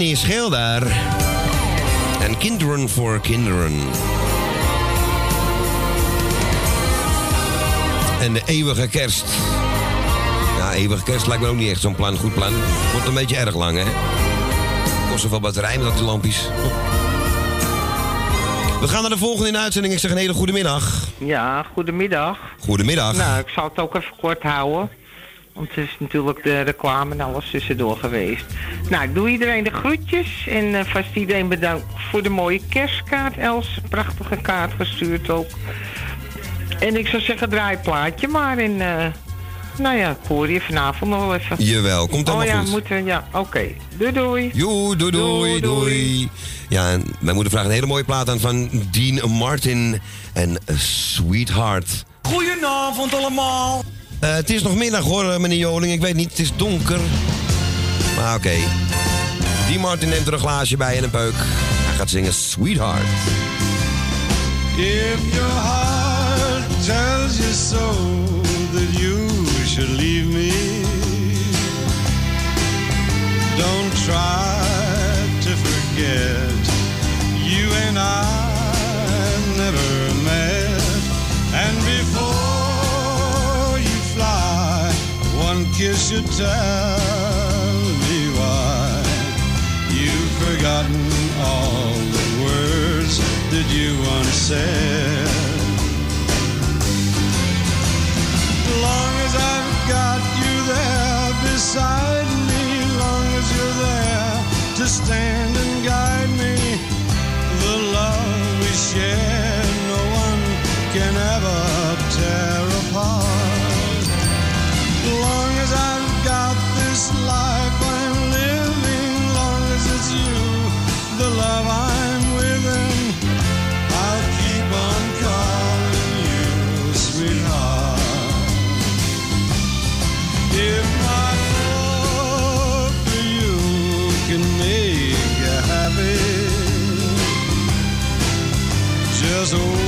Fanny Schilder. En Kinderen voor Kinderen. En de eeuwige kerst. Ja, eeuwige kerst lijkt me ook niet echt zo'n plan. Goed plan. Wordt een beetje erg lang, hè? Kost zoveel batterij met dat die lampjes. We gaan naar de volgende in uitzending. Ik zeg een hele goede middag. Ja, goedemiddag. Goedemiddag. Nou, ik zal het ook even kort houden. Want het is natuurlijk de reclame en alles tussendoor geweest. Nou, ik doe iedereen de groetjes. En eh, vast iedereen bedankt voor de mooie kerstkaart. Els, prachtige kaart gestuurd ook. En ik zou zeggen, draai het plaatje maar. En eh, nou ja, ik hoor je vanavond nog wel even. Jawel, komt Oh allemaal ja, goed. moeten ja, oké. Doei doei. Joe, doei, doei, doei. Ja, en mijn moeder vraagt een hele mooie plaat aan van Dean Martin en Sweetheart. Goedenavond allemaal. Eh, het is nog middag hoor, meneer Joling. Ik weet niet, het is donker. Maar oké. Dean Martin neemt er een glaasje bij en een peuk. Hij gaat zingen Sweetheart. If your heart tells you so that you should leave me, don't try to forget. You and I never met, and before you fly, one kiss should tell forgotten all the words that you once said. Long as I've got you there beside me, long as you're there to stand and guide me, the love we share just open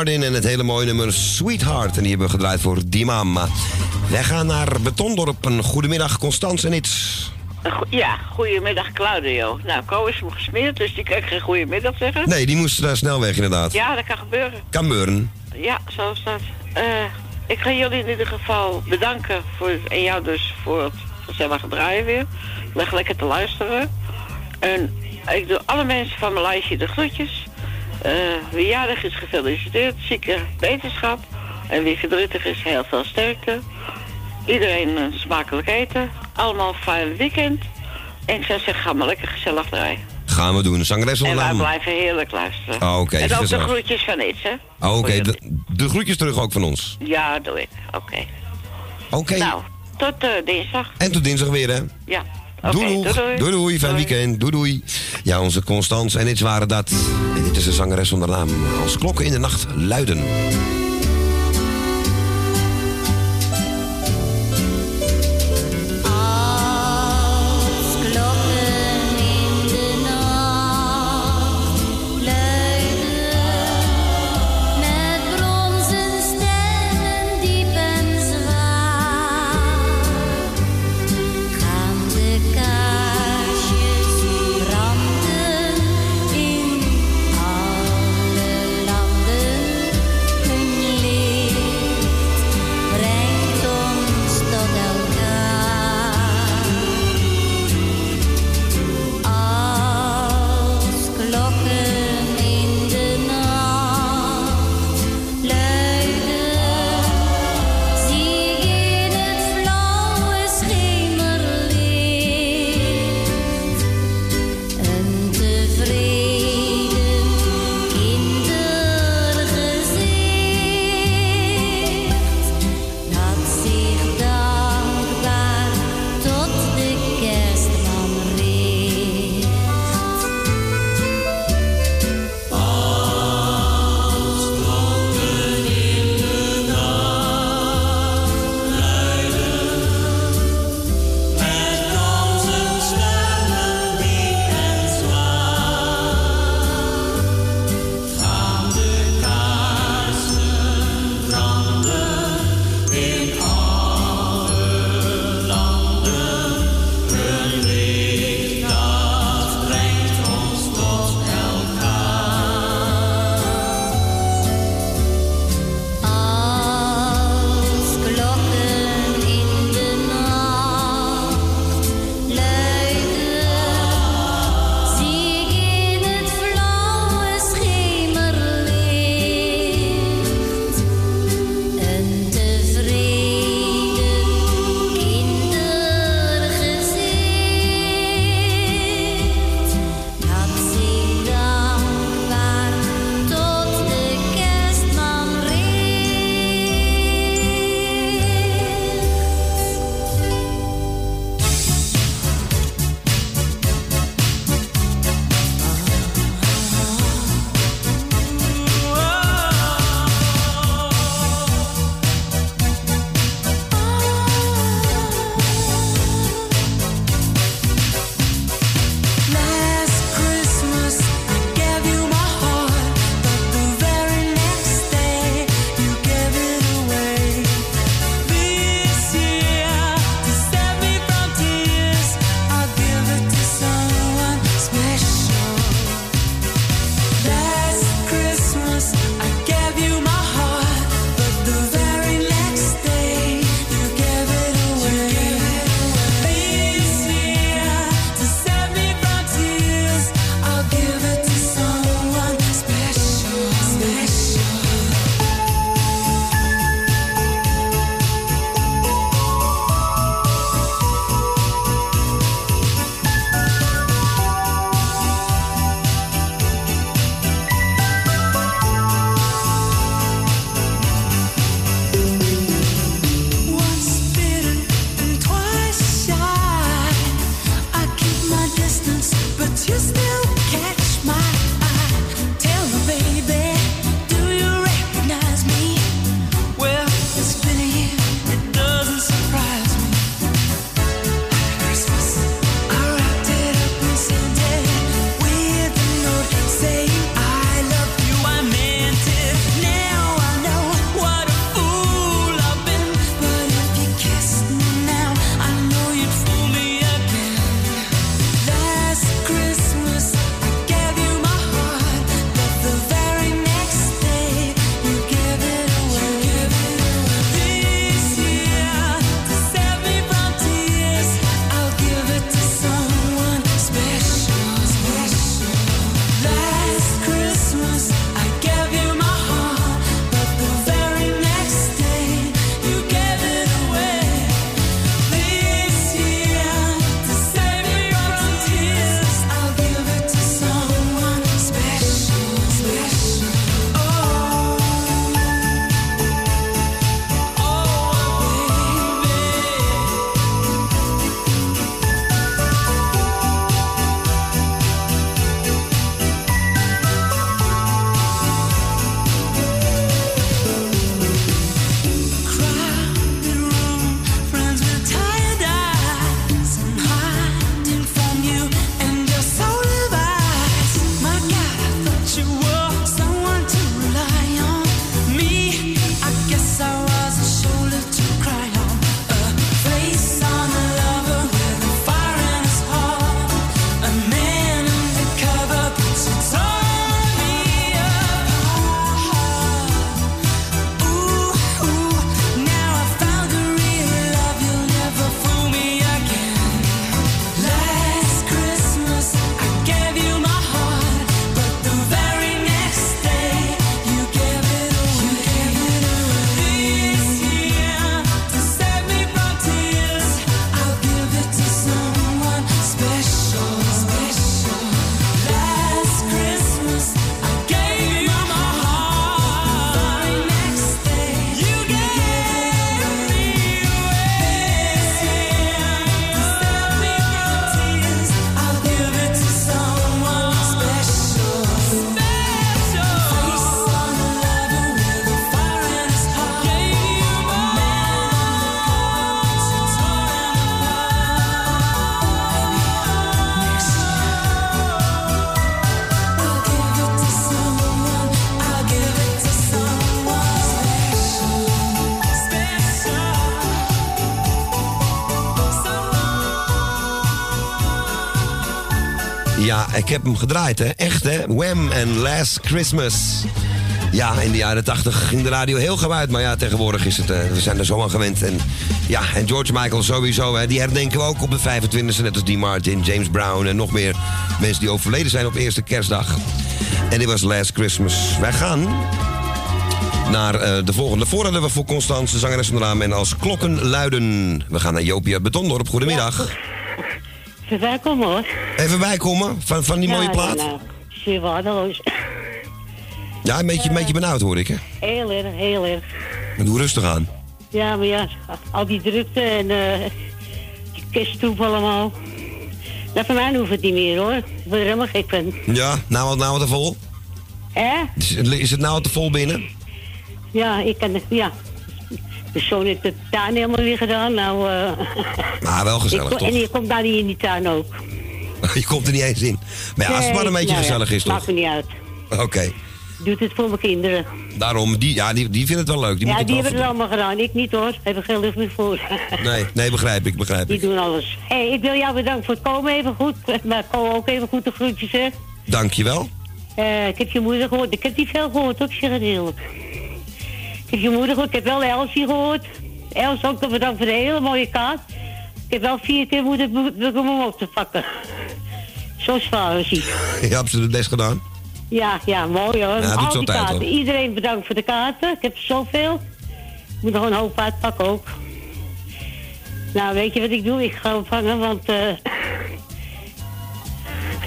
En het hele mooie nummer Sweetheart. En die hebben we gedraaid voor die mama. Wij gaan naar Betondorp. Een goedemiddag, Constance en iets. Ja, goedemiddag Claudio. Nou, Ko is me gesmeerd, dus die kan ik geen goedemiddag zeggen. Nee, die moest daar snel weg inderdaad. Ja, dat kan gebeuren. Kan gebeuren. Ja, zo is dat. Eh, ik ga jullie in ieder geval bedanken voor, en jou dus voor het gezellige draaien weer. Leg lekker te luisteren. En ik doe alle mensen van mijn lijstje de groetjes. Eh wie jarig is gefeliciteerd, zieke beterschap. En wie verdrietig is, heel veel sterkte. Iedereen een smakelijk eten. Allemaal een fijn weekend. En ik zou zeggen, ga maar lekker gezellig draaien. Gaan we doen. Zangeres En onder wij blijven heerlijk luisteren. Oh, oké, en ook de groetjes van iets, hè? Oh, Oké, de, de groetjes terug ook van ons. Ja, doe ik. Oké. Oké. Nou, tot eh, dinsdag. En tot dinsdag weer, hè? Ja. Oké, doei, doei, doei, doei. doei, fijn weekend, doei, doei. Ja, onze Constance en dit waren dat. En dit is de zangeres zonder naam. Als klokken in de nacht luiden. Heb hem gedraaid, hè. Echt, hè. Wham en Last Christmas. Ja, in de jaren 80 ging de radio heel gauw. Maar ja, tegenwoordig is het... eh, we zijn er zo aan gewend. En ja, en George Michael sowieso. Hè, die herdenken we ook op de 25e. Net als Dean Martin, James Brown en nog meer mensen die overleden zijn op eerste kerstdag. En dit was Last Christmas. Wij gaan naar eh, de volgende. Voordat hebben we voor Constance, de zangeres van de. En als klokken luiden. We gaan naar Jopie Betondorp. Goedemiddag. Even welkom hoor. Even bijkomen van, van die mooie Ja, plaat. Zeer waardeloos. Ja, een beetje, een beetje benauwd hoor ik, hè. Heel erg, heel erg. Maar doe rustig aan. Ja, maar ja, al die drukte en eh die kersttroep allemaal. Nou, van mij hoeft het niet meer hoor. Ik word er helemaal gek van. Ja, nou wat nou wat te vol? Hè? Is, is het nou wat te vol binnen? Ja, ik kan het, ja. De zoon heeft de tuin helemaal weer gedaan. Nou, eh Maar wel gezellig, ik, toch? En je komt daar niet in die tuin ook. Je komt er niet eens in. Maar ja, als het maar een beetje nou ja, gezellig is, toch? Maakt me niet uit. Oké. Doet het voor mijn kinderen. Daarom, die, ja, die, die vinden het wel leuk. Die ja, die hebben het allemaal gedaan. Ik niet hoor. Heb er geen lucht meer voor. Nee, nee, begrijp ik, begrijp Die ik. doen alles. Hé, hey, ik wil jou bedanken voor het komen even goed. Maar Ko ook even goed de groetjes, hè. Dankjewel. Eh, ik heb je moeder gehoord. Ik heb niet veel gehoord, ook het eerlijk. Ik heb je moeder gehoord. Ik heb wel Elsie gehoord. Els ook bedankt voor de hele mooie kaart. Ik heb wel vier keer moeten om hem op te pakken. Zo zwaar is hij. Je hebt ze het best gedaan. Ja, ja, mooi hoor. Ja, Al die kaarten. hoor. Iedereen bedankt voor de kaarten. Ik heb zoveel. Ik moet nog een hoop uitpakken ook. Nou, weet je wat ik doe? Ik ga opvangen, want... eh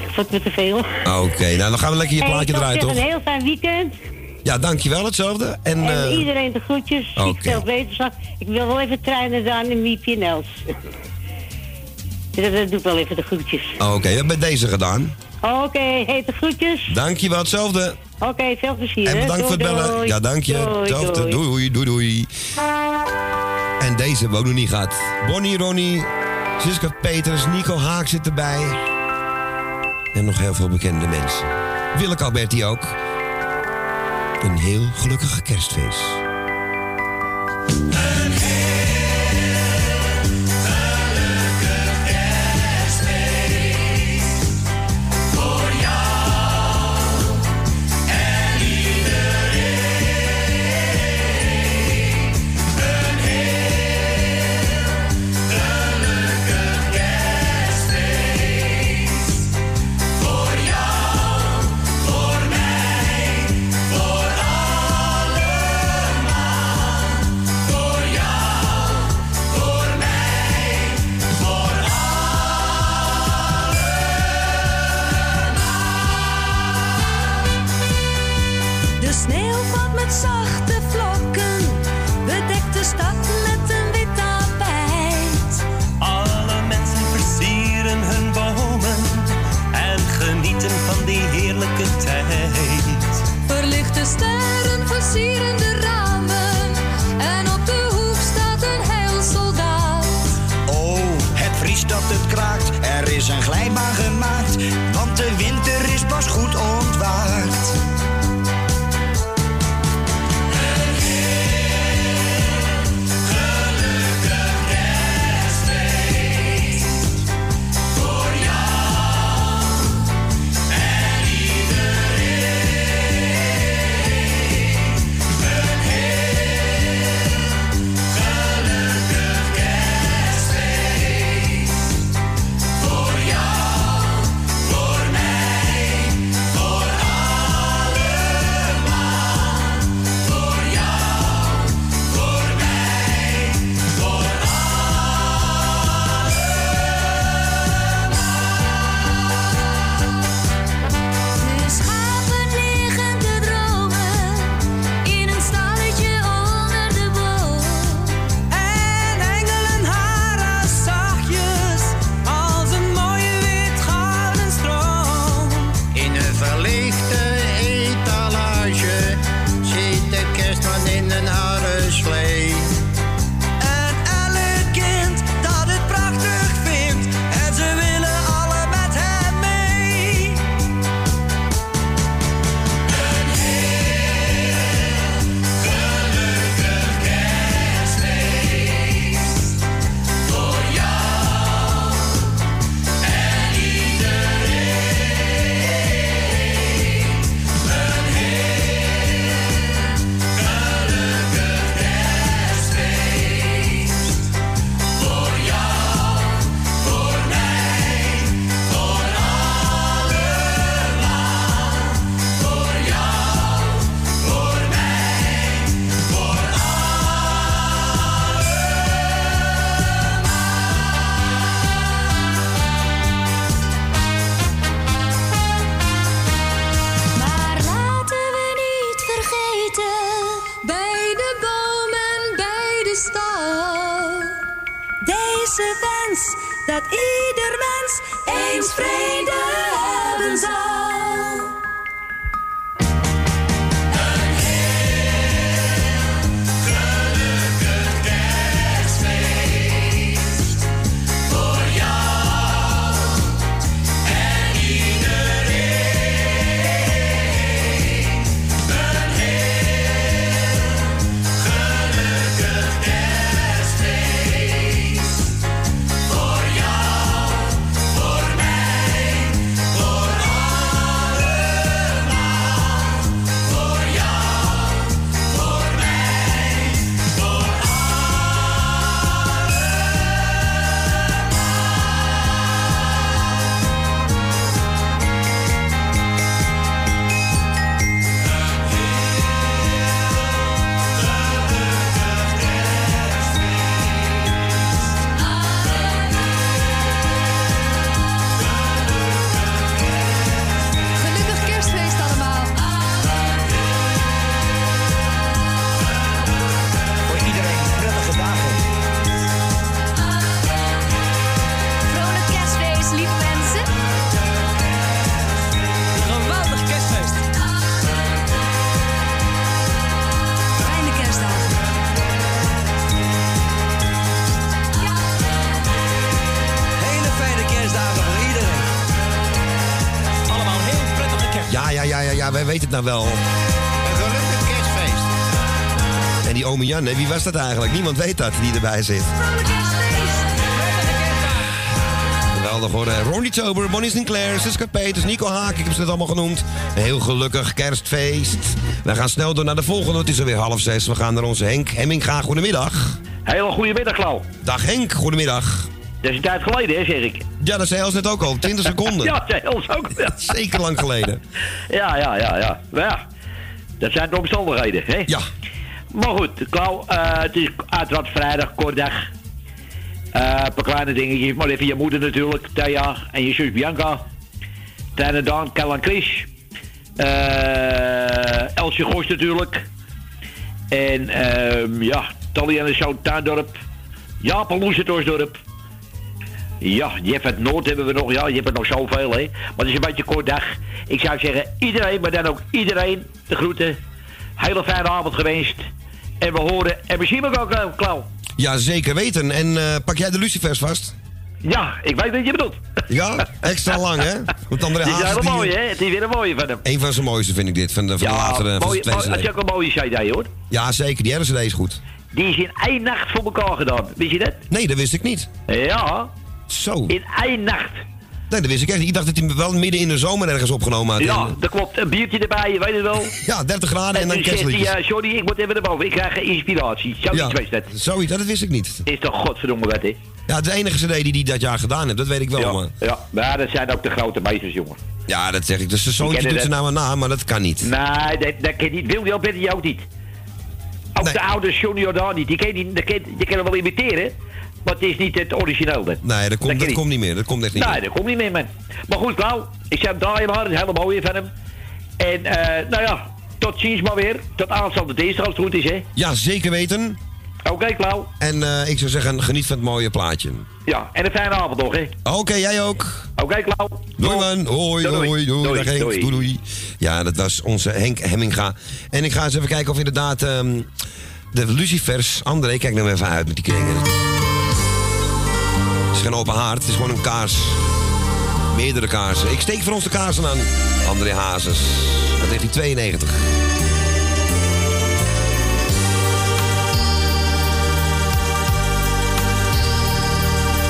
ik vond het me te veel. Oké, nou dan gaan we lekker je plaatje zeggen, toch? Een heel fijn weekend. Ja, dankjewel, hetzelfde. En, En eh, iedereen de groetjes. Okay. Veel wetenschap. Ik wil wel even trainen aan in Miepje en Els. dat, dat doe ik wel even de groetjes. Oké, we hebben bij deze gedaan. Oké, heet de groetjes. Dankjewel, hetzelfde. Oké, veel plezier. En bedankt voor het bellen. doei. Ja, dank je. Doei, Hetzelfde. Doei, doei, doei. En deze hebben we ook nog niet gehad. Bonnie, Ronnie, Siska Peters, Nico Haak zit erbij. En nog heel veel bekende mensen. Willeke Alberti ook. Een heel gelukkig kerstfeest. Weten het nou wel. Een gelukkig kerstfeest. En die ome Jan, hè, wie was dat eigenlijk? Niemand weet dat die erbij zit. Geweldig hoor. Ronnie Tober, Bonnie Sinclair, Siska Peters, Nico Haak, ik heb ze net allemaal genoemd. Een heel gelukkig kerstfeest. We gaan snel door naar de volgende, het is alweer half zes. We gaan naar onze Henk Hemminga. Goedemiddag. Hele goedemiddag, Klauw. Dag Henk, goedemiddag. Dat is een tijd geleden, hè, zeg ik. Ja, dat zei Els net ook al, 20 seconden. ja, dat zei Els ook. Zeker lang geleden. Ja, ja, ja, ja. Maar ja, dat zijn de omstandigheden, hè? Ja. Maar goed, Klauw, eh, het is uiteraard vrijdag, kort dag. Eh, een paar kleine dingetjes, maar even je moeder natuurlijk, Thea, en je zus Bianca. Kleine Daan, Kel en Chris. Eh, Elsje Gos natuurlijk. En ehm, ja, Tally en de Zout Tuindorp. Jaap en Loes het Oosdorp. Ja, Jeff het Noord hebben we nog. Ja, je hebt er nog zoveel, hè. Maar het is een beetje een kort dag. Ik zou zeggen, iedereen, maar dan ook iedereen de groeten. Hele fijne avond gewenst. En we horen en we zien elkaar, Klauw- Klauw. Ja, zeker weten. En eh, pak jij de lucifers vast? Ja, ik weet wat je bedoelt. Ja, extra lang hè? Want André Het is hele mooie, hè. Het is weer een mooie van hem. Een van zijn mooiste vind ik dit, van de, van de Ja, latere, van de mooi, dat CD. is ook een mooie CD, hoor. Ja, zeker, die RCD is goed. Die is in één nacht voor elkaar gedaan. Wist je dat? Nee, dat wist ik niet. Ja. Zo. In één nacht. Nee, dat wist ik echt niet. Ik dacht dat hij wel midden in de zomer ergens opgenomen had. Ja, En- dat klopt. Een biertje erbij, je weet het wel. ja 30 graden en dan zegt hij, kerstliedjes. ja, sorry, ik moet even naar boven. Ik krijg geen inspiratie. Zoiets Ja, wees dat. Zoiets, dat wist ik niet. Is toch godverdomme wat, hè? Ja, het is de enige CD die hij dat jaar gedaan heeft, dat weet ik wel. Ja, Maar. ja, maar dat zijn ook de grote meesters, jongen. Ja, dat zeg ik. Dus zijn Die zoontje doet ze nou maar na, maar dat kan niet. Nee, dat, je niet. Wil je ook ook niet. Ook de oude Johnny Jordaan niet. Die kan je, die kan, die kan hem wel imiteren, maar het is niet het origineel. Nee, dat komt, dat je komt niet meer. Dat komt echt niet Nee, meer. dat komt niet meer, man. Maar goed, Klauw. Ik zeg hem draaien maar. Een hele mooie van hem. En, eh, nou ja, tot ziens maar weer. Tot aanstaande dinsdag als het goed is, hè. Ja, zeker weten. Oké, Klauw. En eh, ik zou zeggen, geniet van het mooie plaatje. Ja, en een fijne avond nog, hè. Oké, jij ook. Oké, Klauw. Doei man. Hoi, Doei, hoi, doei. doei, Dag Henk. doei. Doei, doei. Ja, dat was onze Henk Hemminga. En ik ga eens even kijken of inderdaad ehm, de lucifers... André, kijk nou even uit met die kringen. Het is geen open haard, het is gewoon een kaars. Meerdere kaarsen. Ik steek voor ons de kaarsen aan. André Hazes. Uit 1992.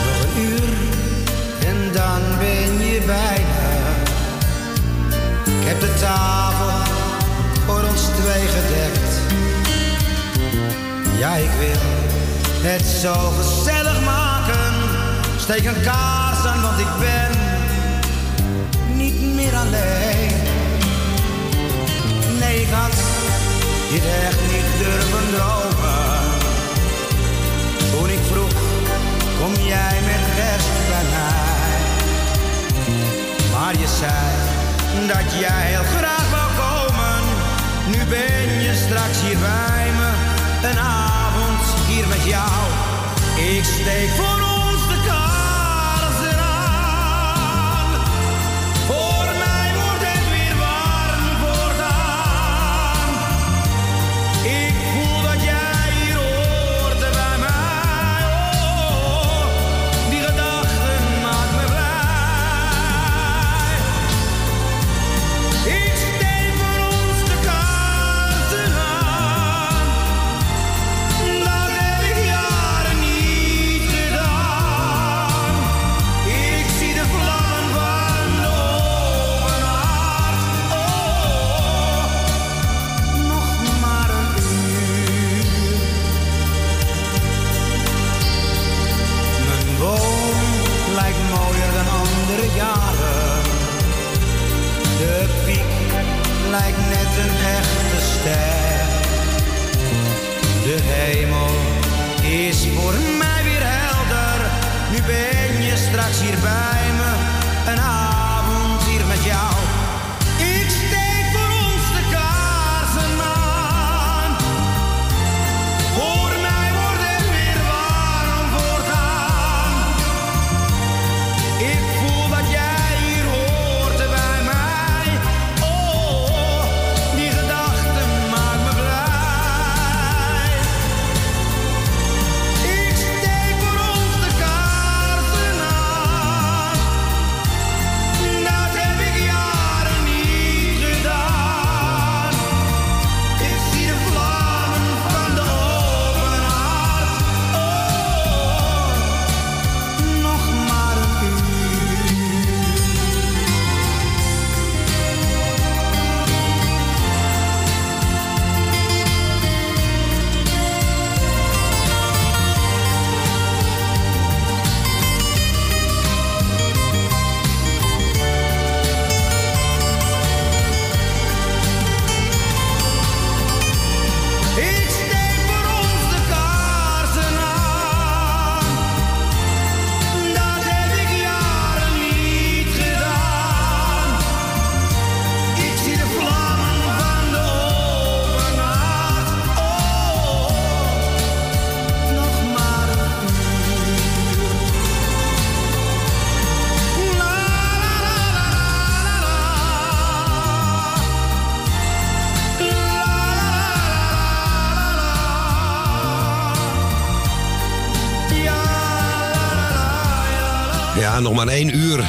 Nog een uur en dan ben je bijna. Ik heb de tafel voor ons twee gedekt. Ja, ik wil het zo gezellig maken. Steek een kaars aan, want ik ben niet meer alleen. Nee, ik had dit echt niet durven dromen. Toen ik vroeg, kom jij met kerst bij mij? Maar je zei dat jij heel graag wou komen. Nu ben je straks hier bij me, een avond hier met jou. Ik steek voor lijkt net een echte ster. De hemel is voor mij weer helder. Nu ben je straks hier bij me. Een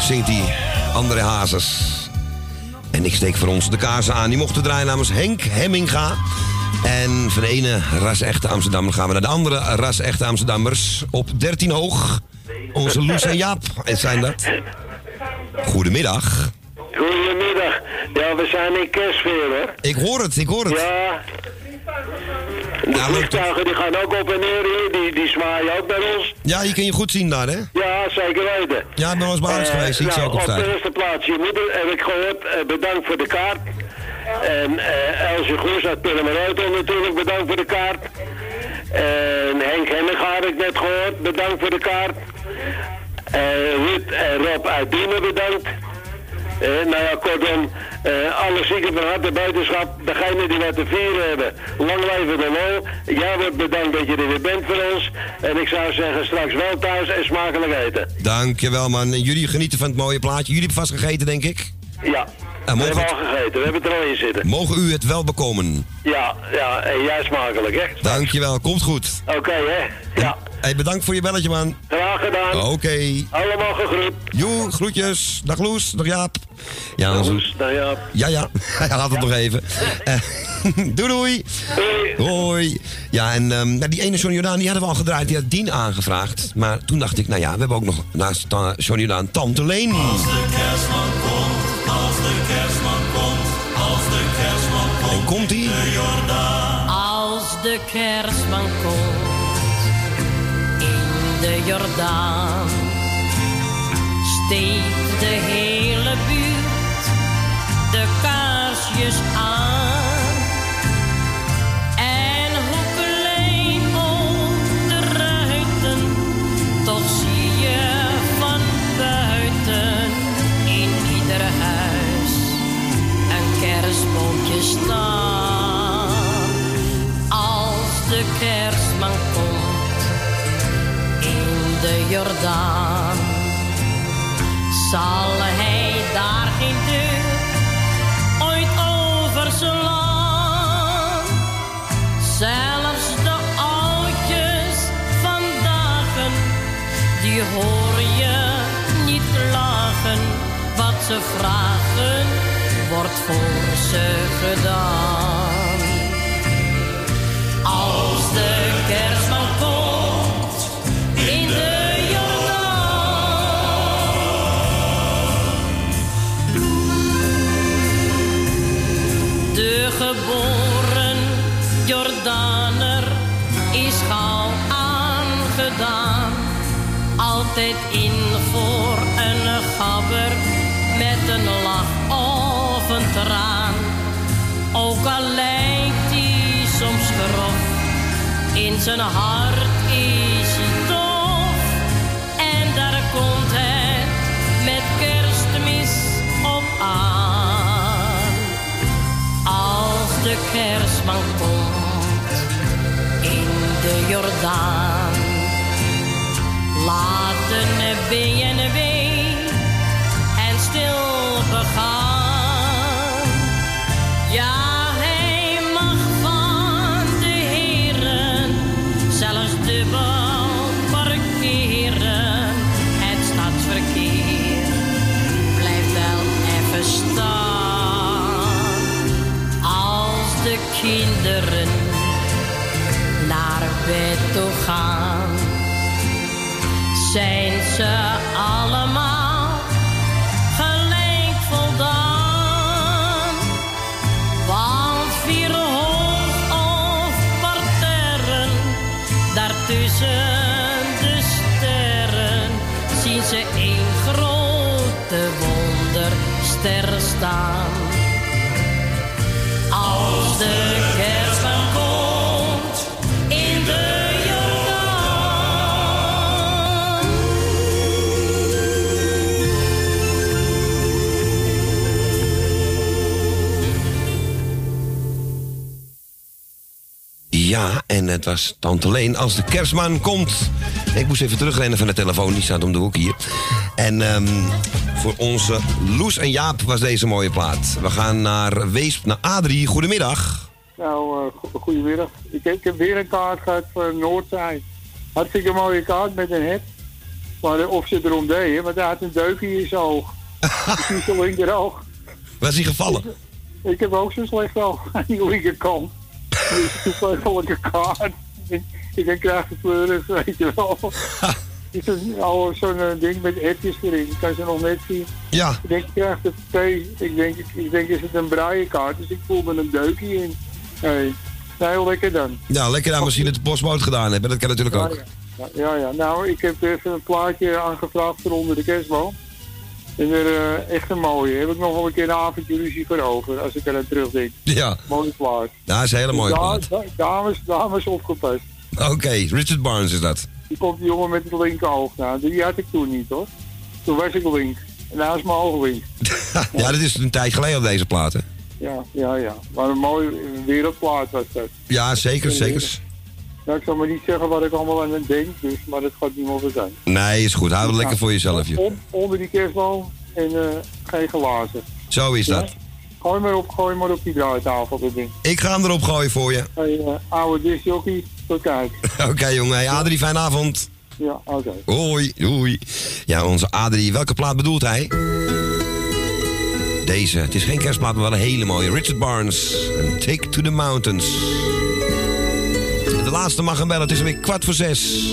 zingt hij. André Hazes. En ik steek voor ons de kaarsen aan. Die mochten draaien namens Henk Hemminga. En van de ene ras-echte Amsterdammer gaan we naar de andere ras-echte Amsterdammers. Op 13 hoog. Onze Loes en Jaap het zijn dat. Goedemiddag. Goedemiddag. Ja, we zijn in kerstfeer, hoor. Ik hoor het, ik hoor het. Ja. De vliegtuigen die gaan ook op en neer hier, die, die zwaaien ook bij ons. Ja, je kan je goed zien daar, hè? Ja, zeker weten. Ja, ik ben wel eens bij Eh. Ik nou, ook op de eerste plaats, je moeder heb ik gehoord, eh, bedankt voor de kaart. En eh Elsje Goes uit Pillemeroto natuurlijk, bedankt voor de kaart. En Henk Hemminga had ik net gehoord, bedankt voor de kaart. Eh Ruud en Rob uit Diemen bedankt. Eh, nou ja, kortom, eh, alle zieken van harte buitenschap, degene die wat te vieren hebben. Lang leven de lol. Jij wordt bedankt dat je er weer bent voor ons. En ik zou zeggen, straks wel thuis en smakelijk eten. Dankjewel, man. Jullie genieten van het mooie plaatje. Jullie hebben vast gegeten, denk ik? Ja, we hebben al gegeten, we hebben er al in zitten. mogen u het wel bekomen. Ja, ja, en jij smakelijk, hè? Dankjewel, komt goed. Oké, hè? Ja, Hey, bedankt voor je belletje, man. graag gedaan. Oké. Allemaal gegroet. Joe, groetjes. Dag Loes, dag Jaap. Ja, Dag Loes, dag Jaap. Ja, ja. Hij had het nog even. Eh, doei, doei. Hoi. Ja, en ehm, nou, die ene Johnny Jordaan, die hadden we al gedraaid. Die had Dien aangevraagd. Maar toen dacht ik, nou ja, we hebben ook nog naast Johnny Jordaan Tante Leen. Als de kerstman komt, als de kerstman komt, als de kerstman komt. En komt ie? De Jordaan. Als de kerstman komt in de Jordaan, steekt de hele buurt de kaarsjes aan. Zal hij daar geen deur ooit overslaan. Zelfs de oudjes vandaag, die hoor je niet klagen. Wat ze vragen, wordt voor ze gedaan. Als de Altijd in voor een gabber met een lach of een traan. Ook al lijkt hij soms grof, in zijn hart is hij tof. En daar komt het met kerstmis op aan. Als de kerstman komt in de Jordaan, laten BNB en zijn ze allemaal gelijk voldaan. Want vier hoog of parterren, daartussen de sterren, zien ze één grote wonderster staan. Als de het was Tante Leen als de kerstman komt. Ik moest even terugrennen van de telefoon, die staat om de hoek hier. En ehm, voor onze Loes en Jaap was deze mooie plaat. We gaan naar Weesp, naar Adrie. Goedemiddag. Nou, go- goedemiddag. Ik heb, ik heb weer een kaart gehad voor Noordzij. Hartstikke mooie kaart met een hek. Maar of ze erom deden, want hij had een deukje in zijn oog. in zijn linkeroog. Was hij gevallen? Ik heb ook zo'n slecht oog aan die linkerkant. Toevallige kaart. Ik denk, krijg de pleuris, weet je wel. Het is een, oh, zo'n eh, ding met etjes erin. Ik kan ze nog net zien. Ja. Ik denk, ik krijg de T. Ik denk, ik, ik denk, is het een braaienkaart? Dus ik voel me een deukje in. Hey. Nou, heel lekker dan. Ja, lekker aan misschien het postboot gedaan hebben. Dat kan natuurlijk ook. Ja, ja, ja. Nou, ik heb even een plaatje aangevraagd voor onder de kerstboom. En er eh, echt een mooie. Heb ik nog wel een keer een avondje ruzie voor over, als ik er aan terugdenk. Ja. Mooie plaat. Ja, dat is een hele mooie plaat. da- Dames, dames opgepast. Oké, Richard Barnes is dat. Die komt die jongen met het linker oog. Nou, die had ik toen niet hoor. Toen was ik link. En nou is mijn oog link. ja, dat is een tijd geleden op deze platen. Ja, ja, ja. Maar een mooie wereldplaat was dat. Ja, zeker, zeker. Nou, ik zal maar niet zeggen wat ik allemaal aan het denk, dus, maar dat gaat niet meer zijn. Nee, is goed. Hou het lekker voor jezelf, on- onder die kerstboom en eh, geen glazen. Zo is Ja? dat. Gooi maar op, gooi maar op die draaitafel, dat ding. Ik ga hem erop gooien voor je. Hey, eh, oude disjockey, tot kijk. Oké, jongen. Hey, Adrie, fijne avond. Ja, oké. Hoi, hoi. Ja, onze Adrie. Welke plaat bedoelt hij? Deze. Het is geen kerstplaat, maar wel een hele mooie. Richard Barnes. En Take to the Mountains. De laatste mag hem bellen. Het is alweer kwart voor zes.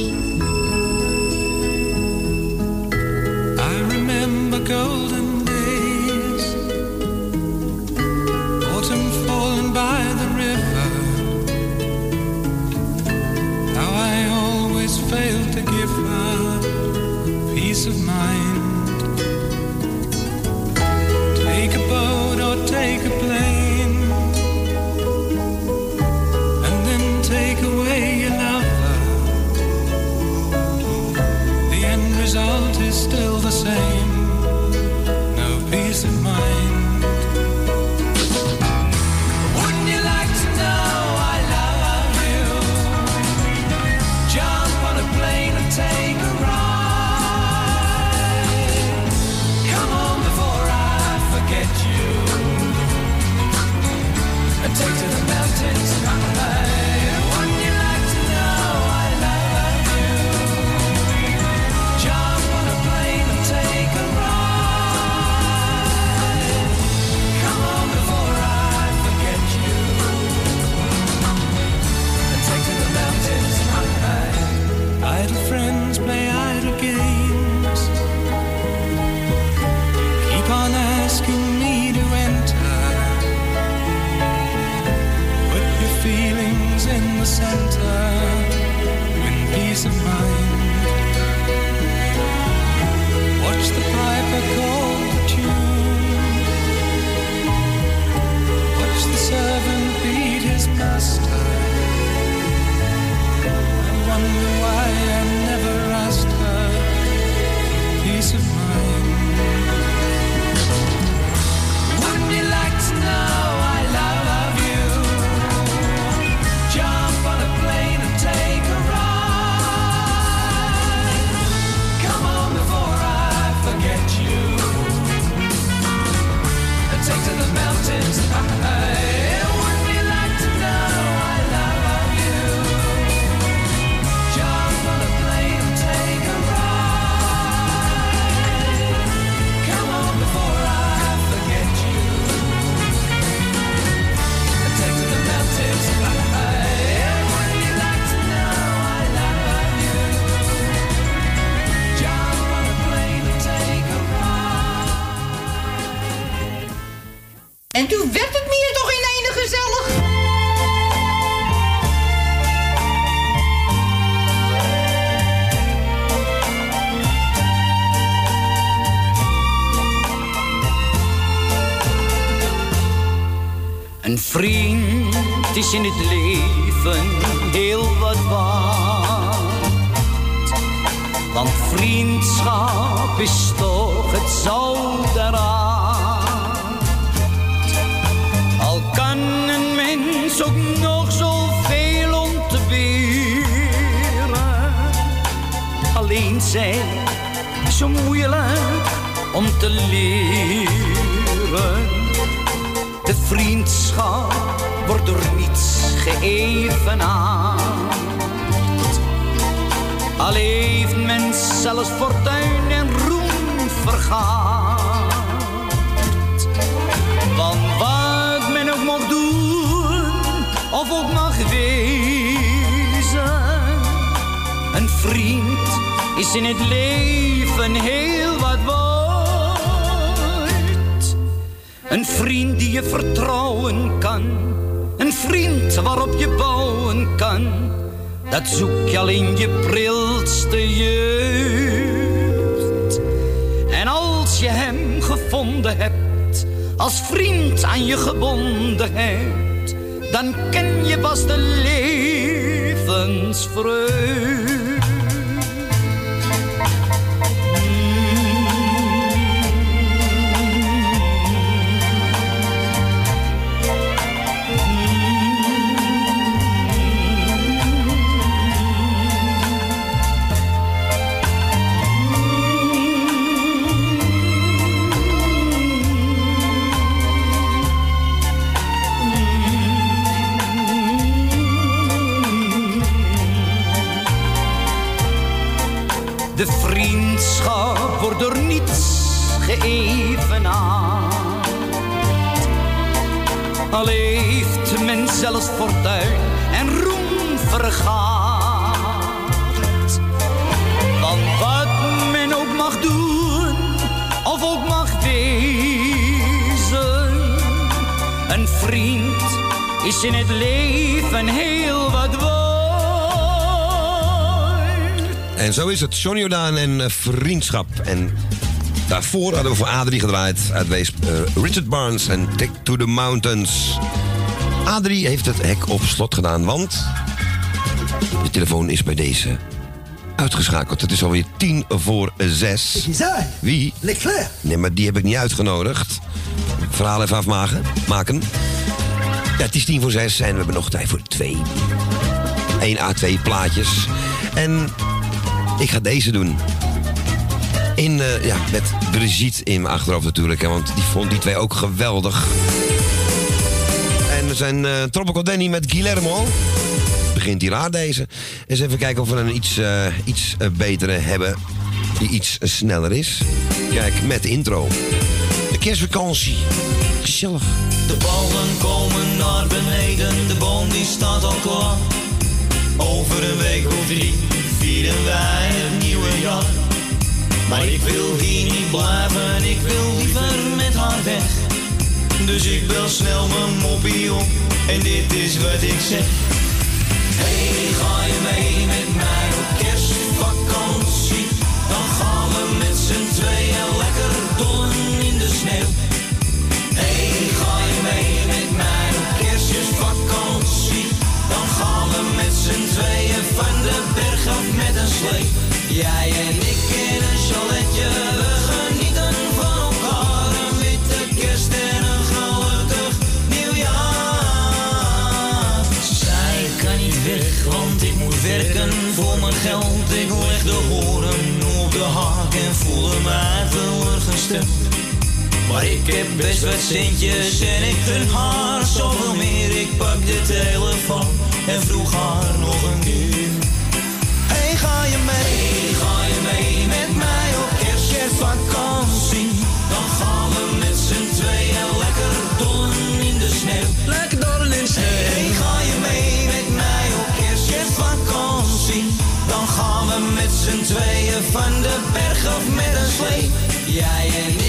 Vergaat. Want wat men ook mag doen, of ook mag wezen, een vriend is in het leven heel wat waard. Een vriend die je vertrouwen kan, een vriend waarop je bouwen kan. Dat zoek je al in je prilste jeugd. Je hem gevonden hebt, als vriend aan je gebonden hebt, dan ken je pas de levensvreugd. En zo is het. Johnny Jordaan en eh, Vriendschap. En daarvoor hadden we voor Adrie gedraaid uit Weesp. eh, Richard Barnes en Take to the Mountains. Adrie heeft het hek op slot gedaan, want... de telefoon is bij deze uitgeschakeld. Het is alweer tien voor zes. Wie? Leclerc. Nee, maar die heb ik niet uitgenodigd. Verhaal even afmaken. Maken. Ja, het is tien voor zes en we hebben nog tijd voor twee. 1 à 2 plaatjes. En ik ga deze doen. In, eh, ja, met Brigitte in mijn achterhoofd natuurlijk. Hè, want die vond die twee ook geweldig. En we zijn eh Tropical Danny met Guillermo. Begint hier raar deze. Eens even kijken of we een iets, eh, iets betere hebben. Die iets sneller is. Kijk, met intro. De kerstvakantie. Gezellig. De ballen komen naar beneden, de boom die staat al klaar. Over een week of drie vieren wij het nieuwe jaar. Maar ik wil hier niet blijven, ik wil liever met haar weg. Dus ik bel snel mijn moppie op en dit is wat ik zeg. Hey, ga je mee met mij op kerstvakantie? Dan gaan we met z'n tweeën lekker dollen in de sneeuw. De berg met een slee. Jij en ik in een chaletje, we genieten van elkaar. Een witte kerst en een gelukkig nieuwjaar. Ik kan niet weg, want ik moet werken voor mijn geld. Ik leg de horen op de haak en voelde mij teleurgesteld. Maar ik heb best wat centjes en ik gun haar zoveel meer. Ik pak de telefoon en vroeg haar nog een keer. Ga je mee? Ga je mee met mij op kerstvakantie? Dan gaan we met z'n tweeën lekker dollen in de sneeuw. Lekker dollen in de sneeuw. Hey, ga je mee met mij op kerstvakantie? Dan gaan we met z'n tweeën van de berg af met een slee. Jij en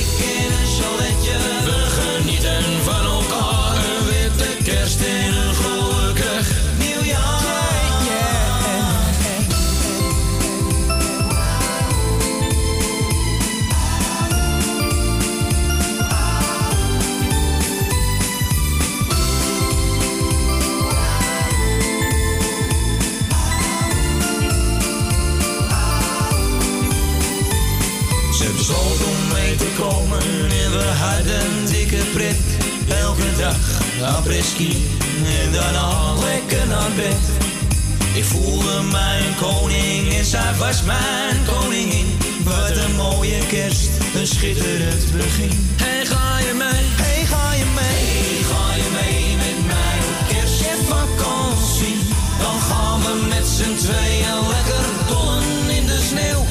apres-ski en daarna lekker naar bed. Ik voelde mijn koning en zij was mijn koningin. Wat een mooie kerst, een schitterend begin. Hey, ga je mee? Hey, ga je mee? Hey, ga je mee met mij op kerstvakantie? Dan gaan we met z'n tweeën lekker dollen in de sneeuw.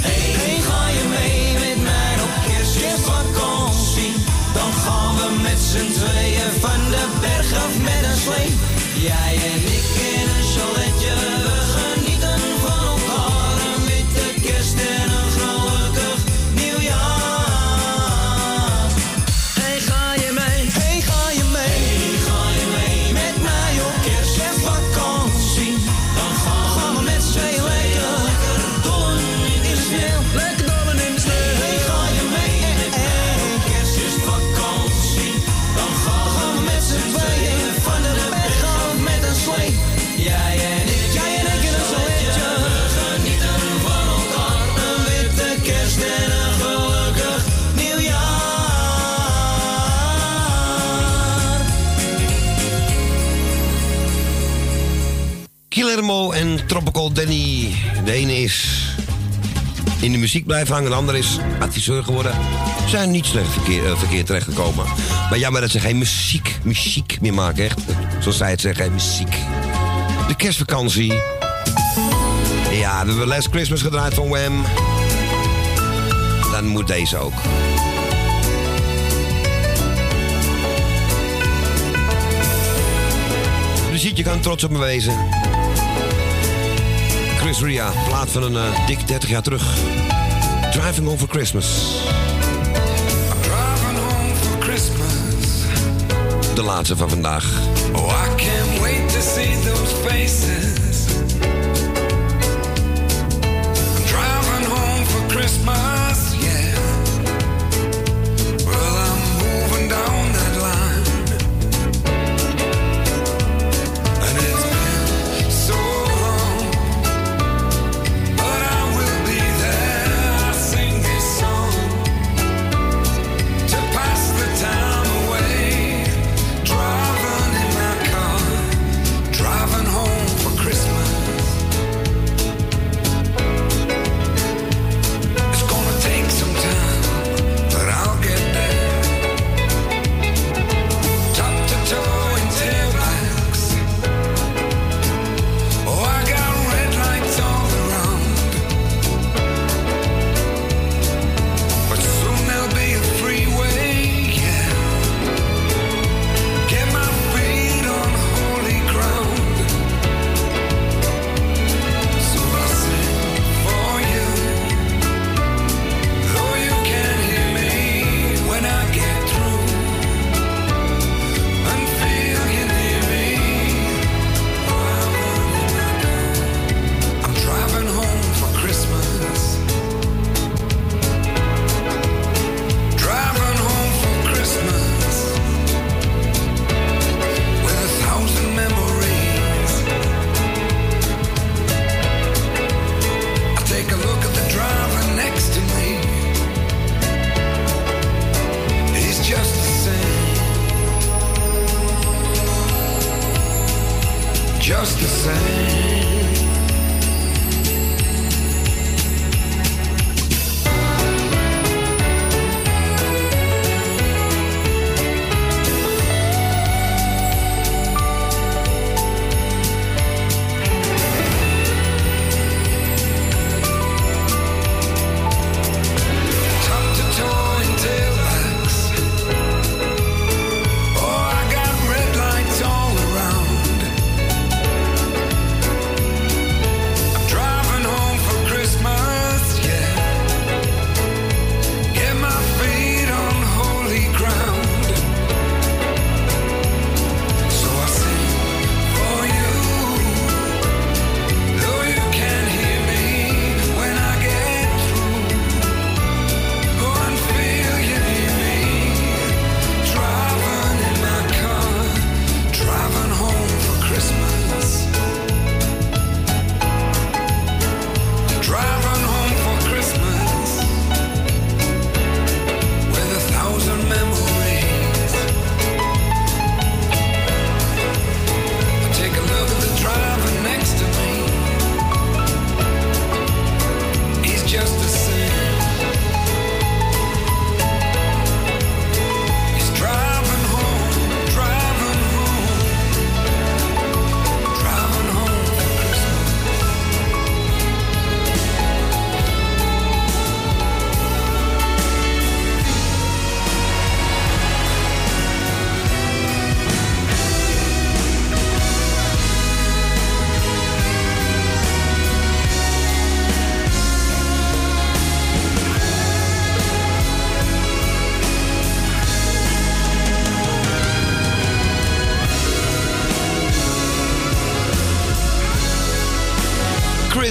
Hey, ga je mee met mij op kerstvakantie? Dan gaan we met z'n tweeën van de berg af met een slee. Jij en Danny. De ene is in de muziek blijven hangen, de andere is adviseur geworden. Zijn niet slecht verkeer, eh, verkeerd terechtgekomen. Maar jammer dat ze geen muziek, muziek meer maken, echt. Zoals zij het zeggen, muziek. De kerstvakantie. Ja, we hebben Last Christmas gedraaid van Wham. Dan moet deze ook. Brigitte, je kan trots op me wezen. Chris Ria, plaat van een eh, dik 30 jaar terug. Driving Over Christmas. Driving home for Christmas. De laatste van vandaag. Oh, I can't wait to see those faces.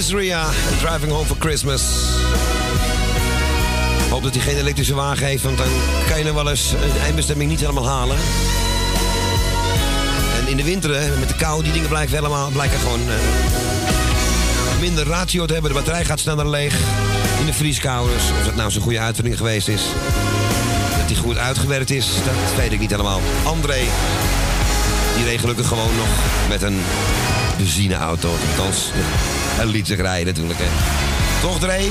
Driving Home for Christmas. Hoop dat hij geen elektrische wagen heeft, want dan kan je nog wel eens een eindbestemming niet helemaal halen. En in de winter, met de kou, die dingen blijven helemaal, blijken gewoon eh, minder ratio te hebben. De batterij gaat sneller leeg in de vrieskou. Dus of dat nou zo'n goede uitvinding geweest is. Dat die goed uitgewerkt is, dat weet ik niet helemaal. André, die reed gewoon nog met een benzineauto. Althans, hij liet zich rijden natuurlijk, hè. Toch, Dre?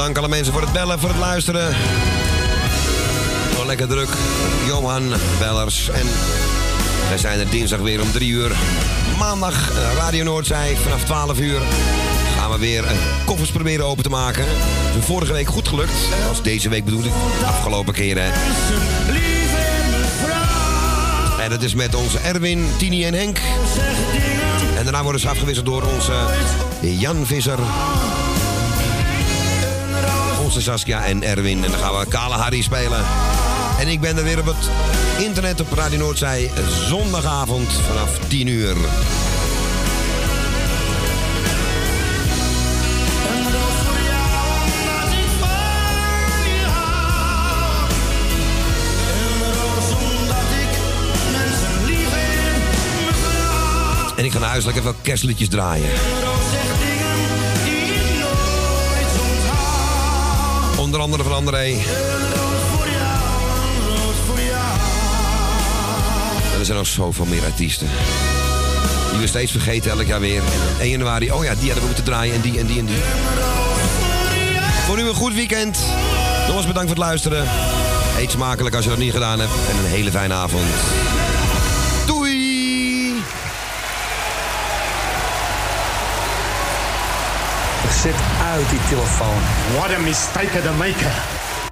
Bedanken alle mensen voor het bellen, voor het luisteren. Wel lekker druk. Johan, bellers. En wij zijn er dinsdag weer om 3 uur. Maandag eh, Radio Noordzij vanaf 12 uur. Gaan we weer eh, koffers proberen open te maken. Is vorige week goed gelukt. Als deze week bedoel ik. Afgelopen keren. En dat is met onze Erwin, Tini en Henk. En daarna worden ze afgewisseld door onze Jan Visser. Saskia en Erwin. En dan gaan we Kale Harry spelen. En ik ben er weer op het internet op Radio Noordzij. Zondagavond vanaf 10 uur. En ik ga naar huis lekker kerstliedjes draaien. Onder andere van André. En er zijn nog zoveel meer artiesten. Die we steeds vergeten elk jaar weer. 1 januari, oh ja, die hadden we moeten draaien en die en die en die. Voor nu een goed weekend. Nogmaals bedankt voor het luisteren. Eet smakelijk als je dat niet gedaan hebt. En een hele fijne avond. Zet uit die telefoon. What a mistake of the maker.